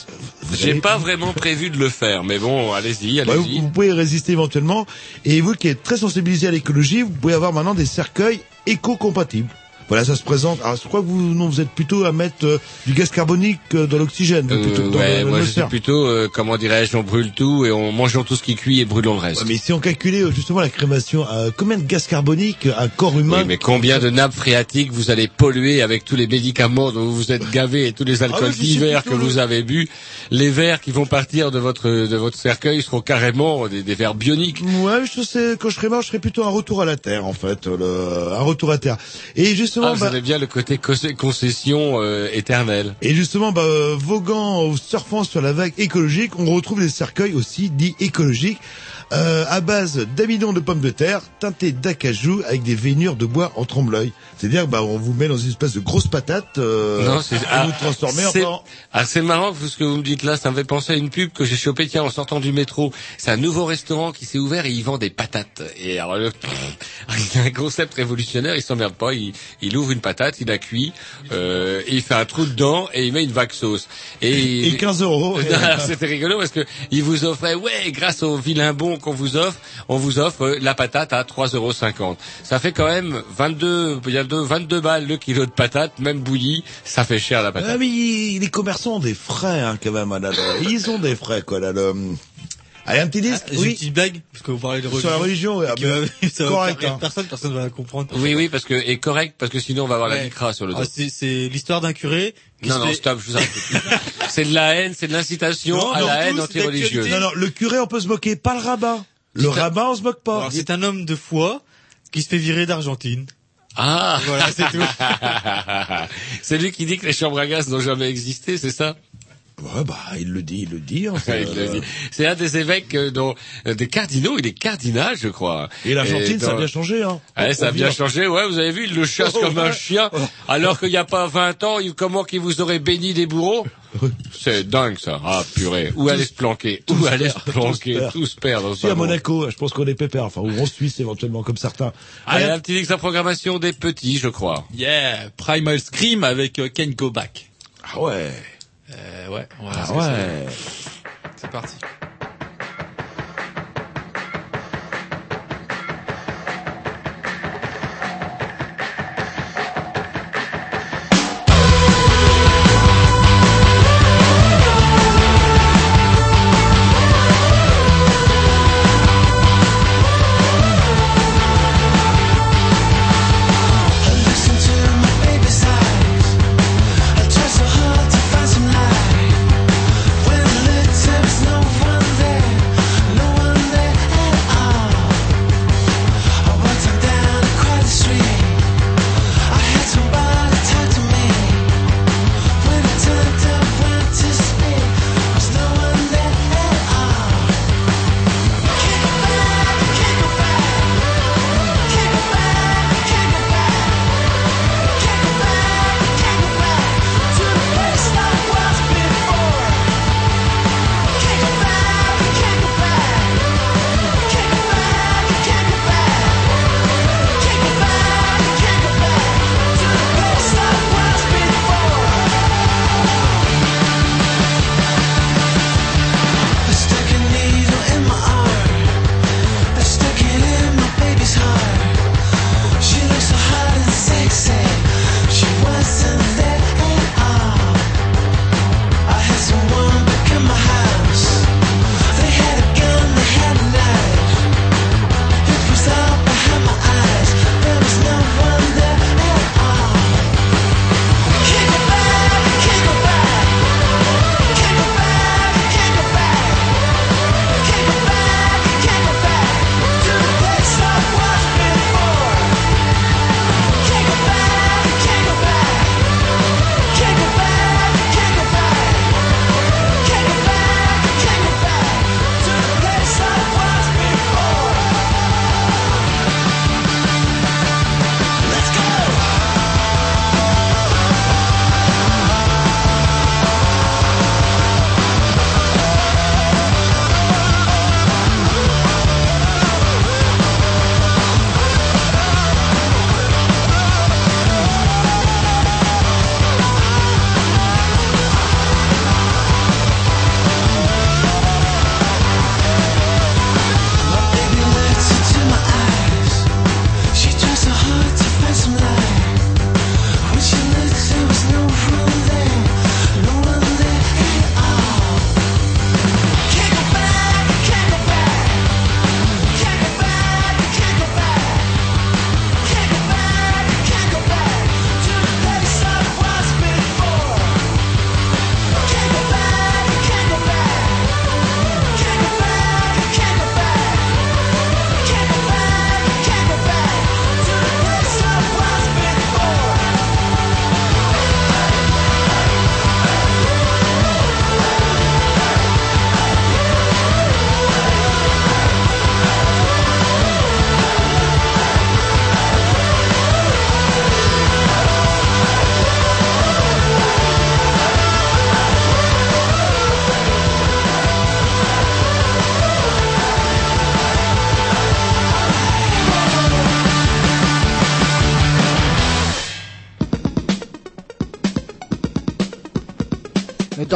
J'ai allez- pas vraiment prévu de le faire, mais bon, allez-y, Bah, vous, allez-y. vous pouvez résister éventuellement. Et vous qui êtes très sensibilisé à l'écologie, vous pouvez avoir maintenant des cercueils éco-compatibles. Voilà, ça se présente. Alors, je crois que vous, non, vous êtes plutôt à mettre euh, du gaz carbonique euh, dans l'oxygène, Euh, plutôt que dans ouais, moi je suis plutôt, euh, comment dirais-je, on brûle tout et on mangeons tout ce qui cuit et brûlons le reste. Ouais, mais si on calculait euh, justement la crémation, euh, combien de gaz carbonique un corps humain Oui, mais combien de nappes phréatiques vous allez polluer avec tous les médicaments dont vous vous êtes gavé et tous les alcools Ah, suis divers que vous avez bu Les verres qui vont partir de votre de votre cercueil seront carrément des, des verres bioniques. Ouais, je sais, quand je serai mort, je serai plutôt un retour à la terre, en fait, le, un retour à terre. Et justement, Ah, vous bah, avez bien le côté concession euh, éternelle. Et justement, bah, euh, voguant ou surfant sur la vague écologique, on retrouve des cercueils aussi dits écologiques, euh, à base d'amidon de pommes de terre, teintés d'acajou avec des veinures de bois en trompe-l'œil. C'est-à-dire, bah, on vous met dans une espèce de grosse patate, euh, non, c'est et ah, vous transformez c'est- en... Ah, c'est marrant ce que vous me dites là, ça me fait penser à une pub que j'ai chopée tiens en sortant du métro. C'est un nouveau restaurant qui s'est ouvert et il vend des patates. Et alors le, (laughs) il a un concept révolutionnaire, il s'emmerde pas, il, il ouvre une patate, il la cuit, euh, et il fait un trou dedans et il met une vague sauce. Et, Et 15 euros. (laughs) Non, C'était rigolo parce que il vous offrait, ouais, grâce au vilain bon qu'on vous offre, on vous offre euh, la patate à 3,50 euros. Ça fait quand même 22, il y a deux- 22 balles le kilo de patate, même bouillie, ça fait cher la patate. Ah, mais ils- les commerçants ont des frais, hein, quand même, là, là. Ils ont des frais, quoi, là, le... Allez, un petit disque J'ai une petite blague, parce que vous parlez de religion. Sur la religion, ah, Qui bah, (laughs) va- ça correct, hein. personne, personne va la comprendre. Oui, oui, parce que, et correct, parce que sinon on va avoir la micra sur le dos. Ah, c'est, c'est l'histoire d'un curé qui non, non, fait- stop, je vous arrête. (laughs) c'est de la haine, c'est de l'incitation à non, la tout, haine anti-religieuse. Non, non, le curé, on peut se moquer, pas le rabbin. Le rabbin, on se moque pas. C'est un homme de foi qui se fait virer d'Argentine. Ah Voilà, c'est tout. (laughs) c'est lui qui dit que les chambres à gaz n'ont jamais existé, c'est ça? Ouais, bah, il le dit, il le dit. (laughs) le dit. C'est un des évêques euh, dont, euh, des cardinaux, il est cardinal, je crois. Et l'Argentine, ça a bien changé, hein. Ouais, ça a On bien vit- changé, ouais, vous avez vu, il le chasse Oh, comme un chien, alors qu'il n'y a pas 20 ans, il, comment qu'il vous aurait béni des bourreaux? C'est dingue, ça. Ah, purée. Où aller se planquer? Où aller se planquer? tous perdre. Si, à Monaco, je pense qu'on est pépère, enfin, ou en Suisse, éventuellement, comme certains. Allez, un petit à programmation des petits, je crois. Yeah, Primal Scream avec euh, Ken Go Back. Ah ouais. Euh, ouais, on va Ah ouais. C'est parti.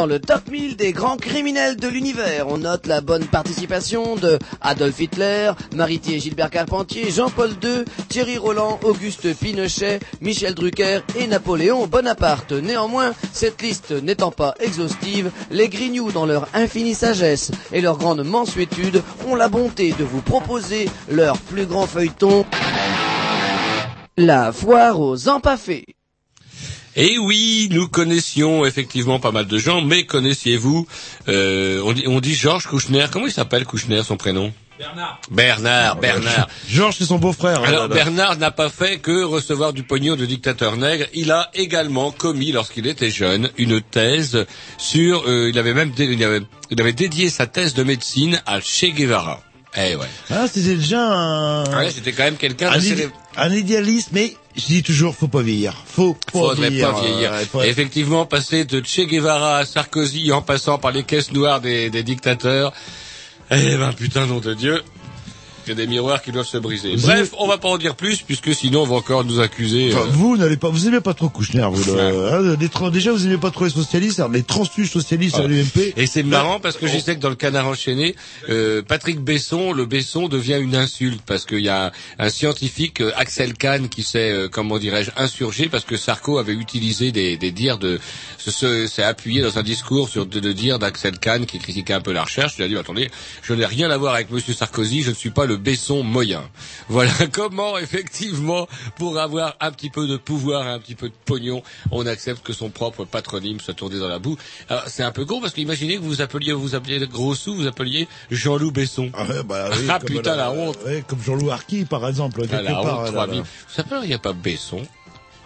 Dans le top 1000 des grands criminels de l'univers, on note la bonne participation de Adolf Hitler, Maritier Gilbert Carpentier, Jean-Paul II, Thierry Roland, Auguste Pinochet, Michel Drucker et Napoléon Bonaparte. Néanmoins, cette liste n'étant pas exhaustive, les Grignoux, dans leur infinie sagesse et leur grande mansuétude, ont la bonté de vous proposer leur plus grand feuilleton, la foire aux empaffés. Et oui, nous connaissions effectivement pas mal de gens, mais connaissiez-vous, euh, on dit, on dit Georges Kouchner, comment il s'appelle Kouchner, son prénom? Bernard. Bernard, Bernard. Georges, c'est son beau-frère. hein, Alors là, là. Bernard n'a pas fait que recevoir du pognon de dictateur nègre. Il a également commis, lorsqu'il était jeune, une thèse sur. euh, il avait même, dé- il avait, il avait dédié sa thèse de médecine à Che Guevara. Eh ouais. Ah, c'était déjà un, Ouais, c'était quand même quelqu'un un idéaliste, mais je dis toujours, faut pas vieillir. Faut pas Faudrait vieillir. pas vieillir. euh, Effectivement, passer de Che Guevara à Sarkozy en passant par les caisses noires des, des dictateurs. Eh ben, putain, nom de Dieu. Il y a des miroirs qui doivent se briser. Vous Bref, on va pas en dire plus, puisque sinon on va encore nous accuser. Enfin, euh, vous n'allez pas, vous aimez pas trop Kouchner, vous. le- hein, les déjà, vous aimez pas trop les socialistes, alors les transfuges socialistes à Ah. l'UMP. Et c'est marrant parce que je sais que dans le canard enchaîné, euh, Patrick Besson, le Besson devient une insulte parce qu'il y a un scientifique, euh, Axel Kahn, qui s'est, euh, comment dirais-je, insurgé parce que Sarko avait utilisé des, des dires de, se- se- s'est appuyé dans un discours sur de, de dires d'Axel Kahn qui critiquait un peu la recherche. Il a dit, attendez, je n'ai rien à voir avec Monsieur Sarkozy, je ne suis pas le Besson moyen. Voilà (laughs) comment, effectivement, pour avoir un petit peu de pouvoir, un petit peu de pognon, on accepte que son propre patronyme soit tourné dans la boue. C'est un peu con parce qu'imaginez que vous appeliez, vous appeliez gros sous, vous appeliez Jean-Loup Besson. Ah, ouais, bah, oui, Ah, putain, la honte. ouais, comme Jean-Loup Arqui, par exemple, Ah, la part. honte, là, 3000. là. Vous s'appelleriez pas Besson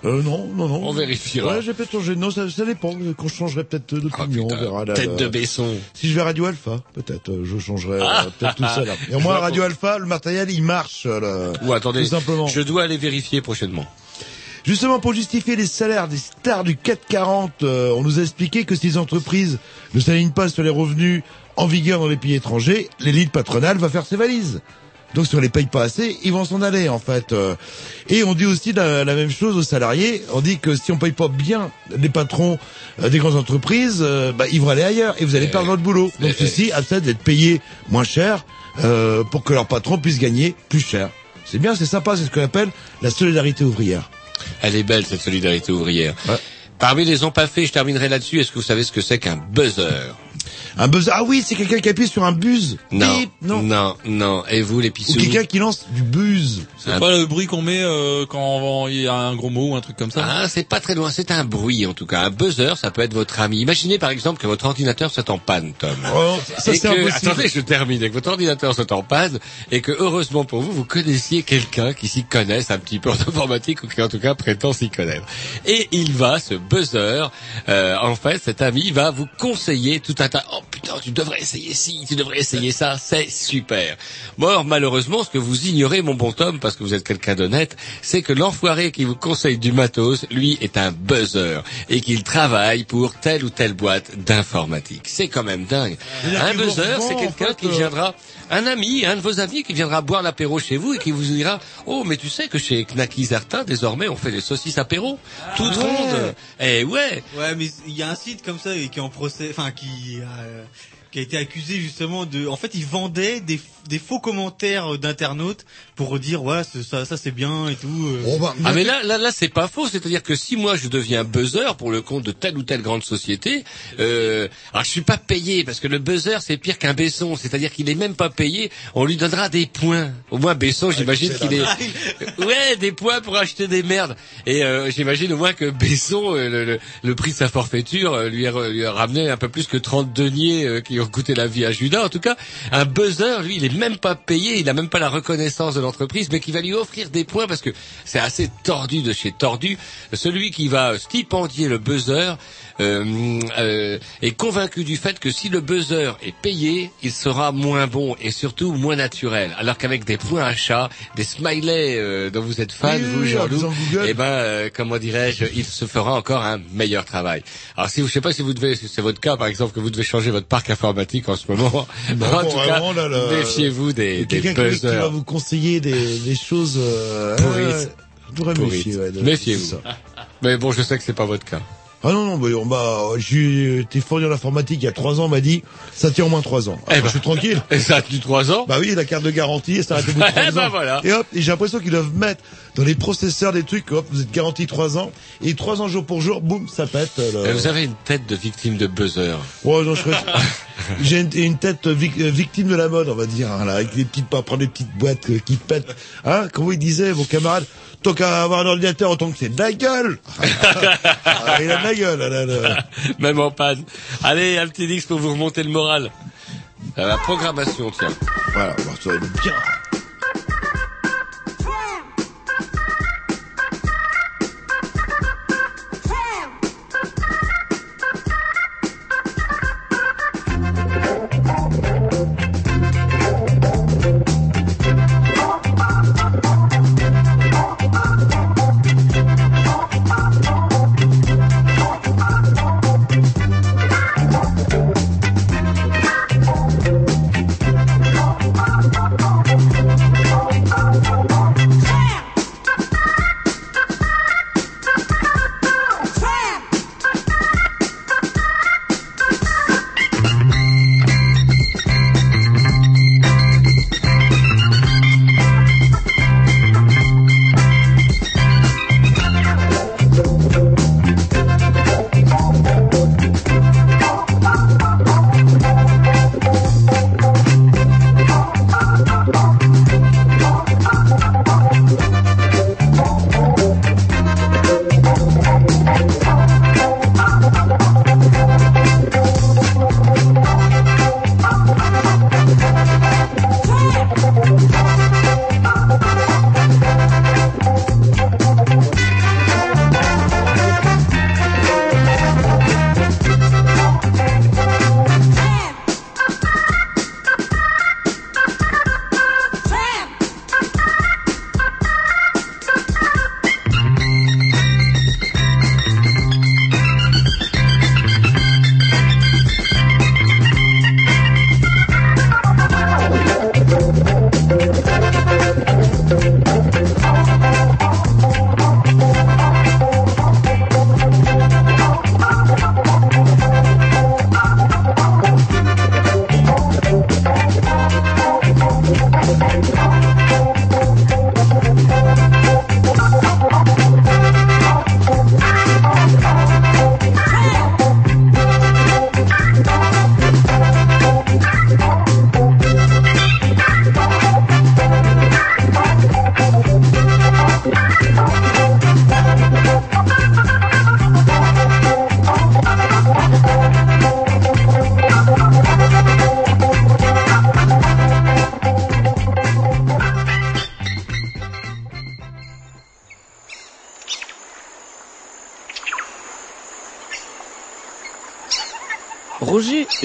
Euh, non, non, non. On vérifiera. Ouais, j'ai peut-être changé. Non, ça, ça dépend. Quand je changerai peut-être d'opinion, on verra. là, Tête de Besson. Si je vais à Radio Alpha, peut-être, euh, je changerai euh, Ah. peut-être tout ça là. (laughs) Et au moins, à Radio Alpha, le matériel, il marche. euh, là. Ou attendez, Tout simplement. je dois aller vérifier prochainement. Justement, pour justifier les salaires des stars du 440, euh, on nous a expliqué que si les entreprises ne s'alignent pas sur les revenus en vigueur dans les pays étrangers, l'élite patronale va faire ses valises. Donc si on les paye pas assez, ils vont s'en aller en fait. Euh, Et on dit aussi la, la même chose aux salariés. On dit que si on paye pas bien les patrons euh, des grandes entreprises, euh, bah, ils vont aller ailleurs et vous allez perdre votre boulot. Donc ceci a peut-être d'être payé moins cher euh, pour que leur patron puisse gagner plus cher. C'est bien, c'est sympa, c'est ce qu'on appelle la solidarité ouvrière. Elle est belle cette solidarité ouvrière. Parmi les empaffés, je terminerai là-dessus. Est-ce que vous savez ce que c'est qu'un buzzer? Un buzzer. Ah oui, c'est quelqu'un qui appuie sur un buzz. Non, Bip, non. non, non. Et vous, les Ou pissous quelqu'un qui lance du buzz. C'est pas le bruit qu'on met euh, quand il y a un gros mot ou un truc comme ça Ah, c'est pas très loin. C'est un bruit, en tout cas. Un buzzer, ça peut être votre ami. Imaginez, par exemple, que votre ordinateur soit en panne, Tom. Oh, ça, c'est que- impossible. Attendez, je termine. Et que votre ordinateur soit en panne et que, heureusement pour vous, vous connaissiez quelqu'un qui s'y connaisse un petit peu en (laughs) informatique ou qui, en tout cas, prétend s'y connaître. Et il va, ce buzzer, euh, en fait, cet ami va vous conseiller tout un tas. Oh putain, tu devrais essayer ci, tu devrais essayer ça. C'est super. Bon, alors, malheureusement, ce que vous ignorez, mon bon Tom, parce que vous êtes quelqu'un d'honnête, c'est que l'enfoiré qui vous conseille du matos, lui, est un buzzer et qu'il travaille pour telle ou telle boîte d'informatique. C'est quand même dingue. Un buzzer, c'est en quelqu'un fait, qui euh, viendra, un ami, un de vos amis qui viendra boire l'apéro chez vous et qui vous dira, oh, mais tu sais que chez Knacky Zertin, désormais, on fait des saucisses apéro, toutes ouais. rondes. Eh ouais. Ouais, mais il y a un site comme ça et qui est en procès, enfin qui euh, qui a été accusé justement de, en fait, il vendait des, des faux commentaires d'internautes pour dire ouais c'est- ça ça c'est bien et tout. euh. Ah mais là, là, là, c'est pas faux. C'est-à-dire que si moi je deviens buzzer pour le compte de telle ou telle grande société, euh, alors je suis pas payé parce que le buzzer c'est pire qu'un Besson. C'est-à-dire qu'il est même pas payé. On lui donnera des points. Au moins Besson, j'imagine qu'il est, (laughs) ouais, des points pour acheter des merdes. Et euh, j'imagine au moins que Besson, euh, le, le- le prix de sa forfaiture euh, lui a, lui a ramené un peu plus que 30 deniers euh, qui ont coûté la vie à Judas. En tout cas, un buzzer, lui, il est même pas payé. Il a même pas la reconnaissance de l'entreprise, mais qui va lui offrir des points parce que c'est assez tordu de chez tordu. Celui qui va stipendier le buzzer euh, euh, est convaincu du fait que si le buzzer est payé, il sera moins bon et surtout moins naturel. Alors qu'avec des points achats, des smileys euh, dont vous êtes fan, Oui, vous, oui, Jean-Loup, eh ben, euh, comment dirais-je, il se fera encore un meilleur travail. Alors, si vous, je sais pas si vous devez, si c'est votre cas, par exemple, que vous devez changer votre parc informatique en ce moment. Non, (laughs) en tout vraiment, cas, là, méfiez-vous des, des Quelqu'un qui, va buzzers. vous conseiller des, des choses euh, Pourrites. euh, méfier, ouais, Méfiez-vous. Mais bon, je sais que c'est pas votre cas. Ah non, non, on m'a, j'ai été fourni en informatique il y a trois ans, on m'a dit, ça tient au moins trois ans. Alors, ben. je suis tranquille. (laughs) Et ça a tenu trois ans Bah oui, la carte de garantie, ça arrête au bout de (laughs) trois Eh ben ans. voilà. Et hop, et j'ai l'impression qu'ils doivent mettre dans les processeurs des trucs, hop, vous êtes garanti trois ans, et trois ans jour pour jour, boum, ça pète. Et Vous avez une tête de victime de buzzer. Ouais, non, je serais- (laughs) J'ai une, une tête vic- euh, victime de la mode, on va dire, hein, là, avec des petites, pas prendre des petites boîtes euh, qui pètent. Hein, comment il disait, vos camarades, tant qu'à avoir un ordinateur, autant que c'est de la gueule. (laughs) Ah, il a de la gueule, là, là, là. Même en panne. Allez, un petit X pour vous remonter le moral. Euh, La programmation, tiens. Voilà, ça va bien.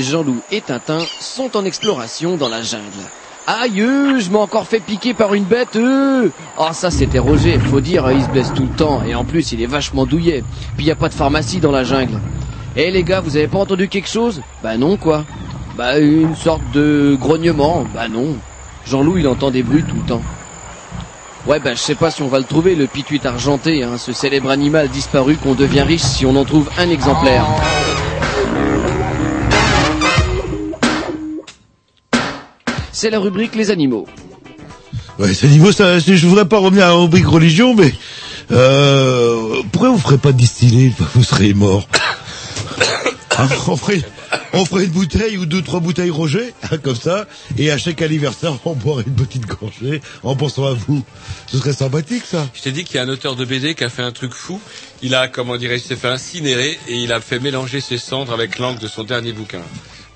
Jean-Loup et Tintin sont en exploration dans la jungle. Aïe, je m'ai encore fait piquer par une bête. Euh. Oh, ça c'était Roger, faut dire, il se blesse tout le temps et en plus il est vachement douillet. Puis y a pas de pharmacie dans la jungle. Eh les gars, vous avez pas entendu quelque chose? Bah non quoi. Bah une sorte de grognement. Bah non. Jean-Loup il entend des bruits tout le temps. Ouais bah je sais pas si on va le trouver le pituit argenté, hein, ce célèbre animal disparu qu'on devient riche si on en trouve un exemplaire. C'est la rubrique les animaux. Ouais, ce niveau, ça, je voudrais pas revenir à la rubrique religion, mais euh, pourquoi vous ferez pas distiller vous serez mort? (coughs) Hein, on, ferait, on ferait une bouteille ou deux, trois bouteilles Roger, hein, comme ça, et à chaque anniversaire, on boirait une petite gorgée en pensant à vous. Ce serait sympathique, ça. Je t'ai dit qu'il y a un auteur de BD qui a fait un truc fou. Il a, comment dirais il s'est fait incinérer et il a fait mélanger ses cendres avec l'encre de son dernier bouquin.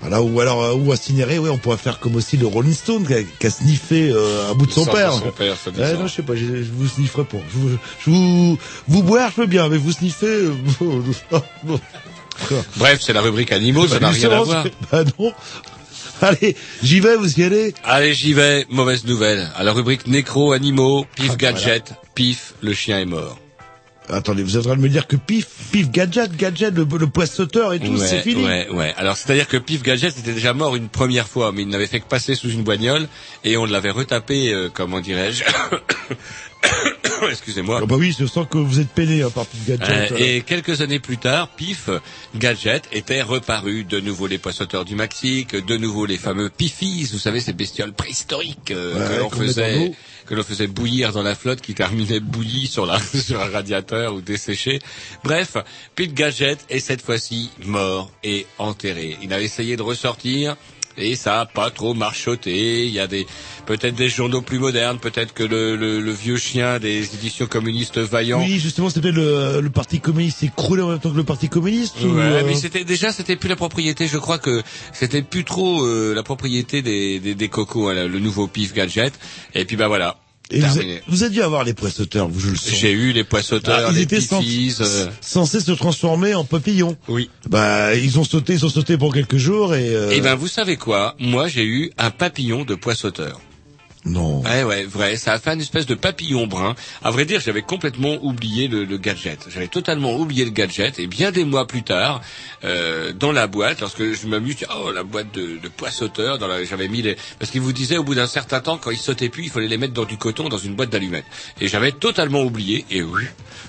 Voilà, ou alors, euh, ou incinéré, ouais, on pourrait faire comme aussi le Rolling Stone qui a, qui a sniffé euh, un bout de son père. de son père, ça Ouais, ça. non, je sais pas, je, je vous snifferai pas. Je, vous- je vous, vous boire, je peux bien, mais vous sniffer, euh. (laughs) Bref, c'est la rubrique animaux, ça n'a rien à voir. Bah non. Allez, j'y vais, vous y allez Allez, j'y vais. Mauvaise nouvelle. À la rubrique nécro, animaux, pif Ah, gadget, pif, le chien est mort. Attendez, vous êtes en train de me dire que pif, pif, gadget, gadget, le, le poissauteur et tout, ouais, c'est fini Ouais, ouais. Alors, c'est-à-dire que Pif Gadget était déjà mort une première fois, mais il n'avait fait que passer sous une boignole, et on l'avait retapé, euh, comment dirais-je, (laughs) Excusez-moi. Ah bah oui, je sens que vous êtes peiné hein, par Pif Gadget. Euh, et quelques années plus tard, Pif Gadget était reparu. De nouveau les poissoteurs du Mexique, de nouveau les fameux Pifis, vous savez ces bestioles préhistoriques euh, Ouais, que l'on faisait l'eau. que l'on faisait bouillir dans la flotte, qui terminait bouilli sur la (laughs) sur un radiateur ou desséché. Bref, Pif Gadget est cette fois-ci mort et enterré. Il a essayé de ressortir. Et ça a pas trop marchoté. Il y a des peut-être des journaux plus modernes, peut-être que le, le, le vieux chien des éditions communistes vaillants Oui, justement, c'était le, le Parti communiste écroulé en même temps que le Parti communiste ou, Ouais, euh, mais c'était déjà c'était plus la propriété. Je crois que c'était plus trop euh, la propriété des des, des cocos, hein, le nouveau pif gadget. Et puis bah voilà. Et vous, avez, vous avez dû avoir les poissoteurs, vous je le sens. J'ai eu les poissoteurs, Ah, ils les étaient cens- euh, censés se transformer en papillons. Oui. Bah, ils ont sauté, ils ont sauté pour quelques jours et. euh, Eh ben vous savez quoi? Moi j'ai eu un papillon de poissotteur. Non. Ouais, ouais, vrai. Ça a fait une espèce de papillon brun. À vrai dire, j'avais complètement oublié le, le gadget. J'avais totalement oublié le gadget. Et bien des mois plus tard, euh, dans la boîte, lorsque je m'amuse, oh la boîte de, de la, j'avais mis les, parce qu'il vous disait au bout d'un certain temps, quand ils sautaient plus, il fallait les mettre dans du coton, dans une boîte d'allumettes. Et j'avais totalement oublié. Et oui,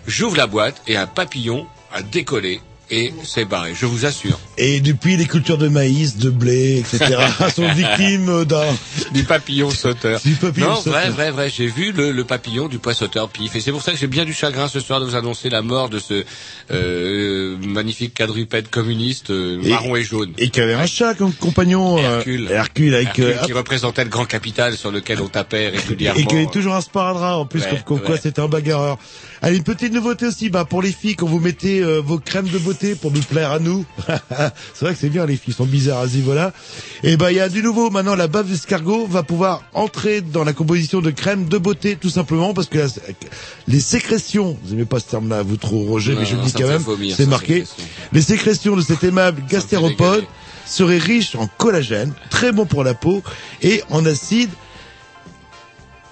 j'ouvre la boîte et un papillon a décollé et c'est barré. Je vous assure. Et depuis, les cultures de maïs, de blé, etc. (laughs) sont victimes d'un. du papillon sauteur. Du papillon non, sauteur. vrai, vrai, vrai. J'ai vu le, le papillon du poissauteur pif. Et c'est pour ça que j'ai bien du chagrin ce soir de vous annoncer la mort de ce euh, magnifique quadrupède communiste euh, Et- marron et jaune. Et qui avait un chat comme compagnon. euh, Hercule. Hercule avec. Hercule euh, qui représentait le grand capital sur lequel on tapait régulièrement. et qui avait toujours un sparadrap en plus, Ouais, comme, comme quoi c'était un bagarreur. Allez, une petite nouveauté aussi, bah pour les filles, quand vous mettez euh, vos crèmes de beauté pour nous plaire à nous, (laughs) c'est vrai que c'est bien, les filles sont bizarres à niveau-là. Et bah il y a du nouveau, maintenant la bave d'escargot va pouvoir entrer dans la composition de crème de beauté, tout simplement parce que la- les sécrétions, vous aimez pas ce terme-là, vous trop Roger, Non, mais je le dis quand même, c'est marqué. Les sécrétions de cet aimable gastéropode seraient riches en collagène, très bon pour la peau, et en acide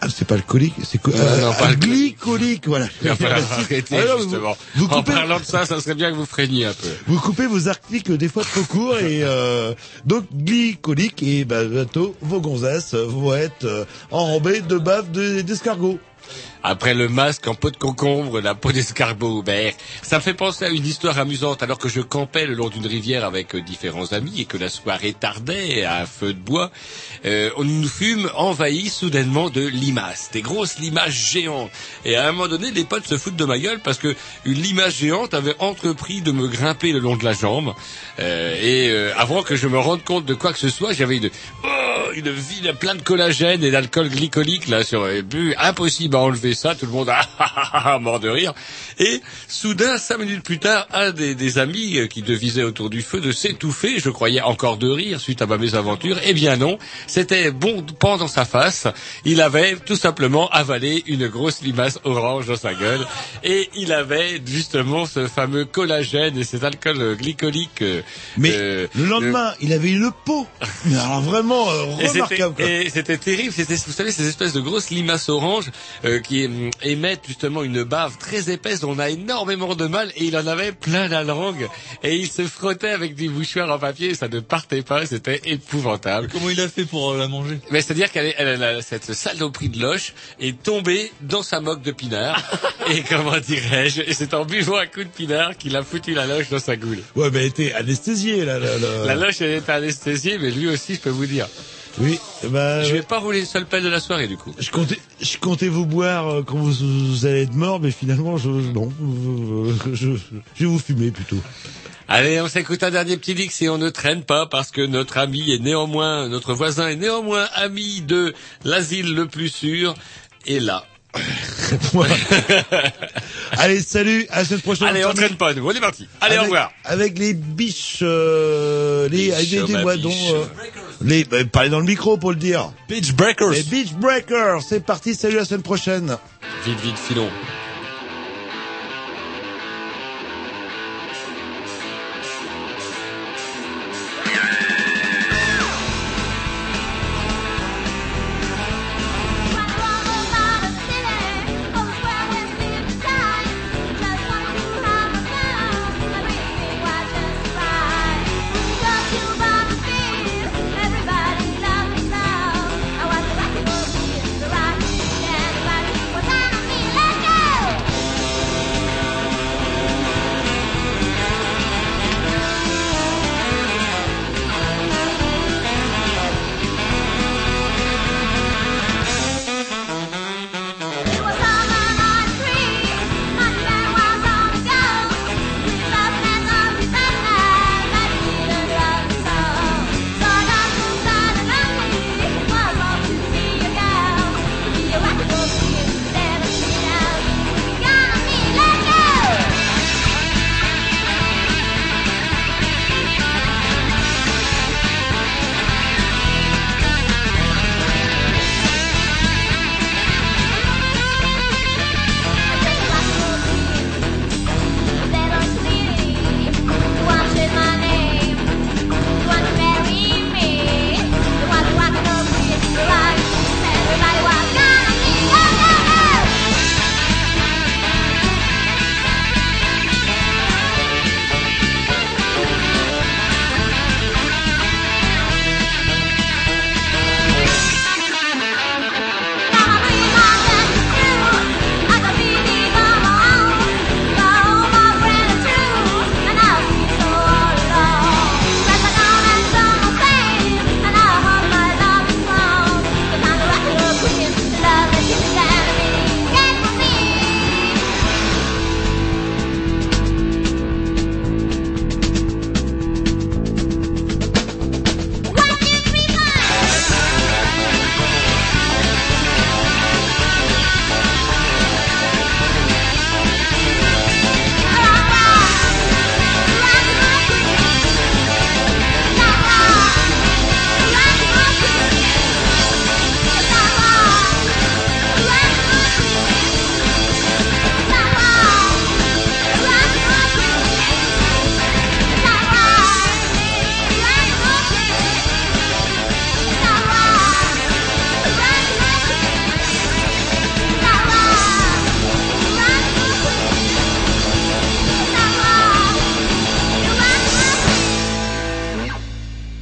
c'est pas alcoolique, c'est co- euh, non, pas alcoolique. glycolique, voilà. Il va falloir (laughs) arrêter, Alors, vous- justement. Vous, en coupez, parlant de ça, ça serait bien que vous freiniez un peu. vous coupez vos articles des fois trop courts et euh, donc glycolique et bah, bientôt vos gonzesses vont être euh, enrobées de bave de- d'escargot. Après le masque en peau de concombre, la peau d'escargot ouvert. Ça me fait penser à une histoire amusante alors que je campais le long d'une rivière avec euh, différents amis et que la soirée tardait à un feu de bois. Euh, on nous fûmes envahis soudainement de limaces, des grosses limaces géantes. Et à un moment donné, les potes se foutent de ma gueule parce que une limace géante avait entrepris de me grimper le long de la jambe. Euh, et euh, avant que je me rende compte de quoi que ce soit, j'avais une, oh, une vie plein de collagène et d'alcool glycolique là sur bu. Impossible à enlever ça. Tout le monde a (laughs) mort de rire. Et soudain, cinq minutes plus tard, un des, des amis euh, qui devisaient autour du feu de s'étouffer. Je croyais encore de rire suite à ma mésaventure. Eh bien non, c'était bon pan dans sa face. Il avait tout simplement avalé une grosse limace orange dans sa gueule. Et il avait justement ce fameux collagène et cet alcool glycolique. euh, Mais euh, le lendemain, il avait une peau. (laughs) Mais alors vraiment euh, remarquable. Et c'était terrible. C'était, vous savez, ces espèces de grosses limaces oranges euh, hum, émettent justement une bave très épaisse dont on a énormément de mal. Et il en avait plein la langue. Et il se frottait avec des mouchoirs en papier. Et ça ne partait pas. C'était épouvantable. Comment il a fait pour euh, la manger? Mais c'est-à-dire qu'elle elle, elle- cette saloperie de loche est tombée dans sa moque de pinard. (laughs) et comment dirais-je? Et c'est en buvant un coup de pinard qu'il a foutu la loche dans sa goule. Ouais, mais elle était anesthésiée là. là, là. La loche, elle était anesthésiée, mais lui aussi, je peux vous dire. Oui, bah, Je vais pas rouler le seul pelle de la soirée, du coup. je comptais, je comptais vous boire euh, quand vous, vous allez être mort, mais finalement, je, non, je, je vais vous fumer plutôt. Allez, on s'écoute un dernier petit dix et on ne traîne pas parce que notre ami est néanmoins, notre voisin est néanmoins ami de l'asile le plus sûr. Et là. (laughs) Allez, salut, à semaine prochaine. Allez, on traîne pas, nous. On est parti. Allez, avec, au revoir. Avec les biches, euh, les, Biches, avec des, des biche. euh, les, bah, parlez dans le micro pour le dire. Beach Breakers. Les Beach Breakers, c'est parti, salut, à la semaine prochaine. Vite, vite, filons.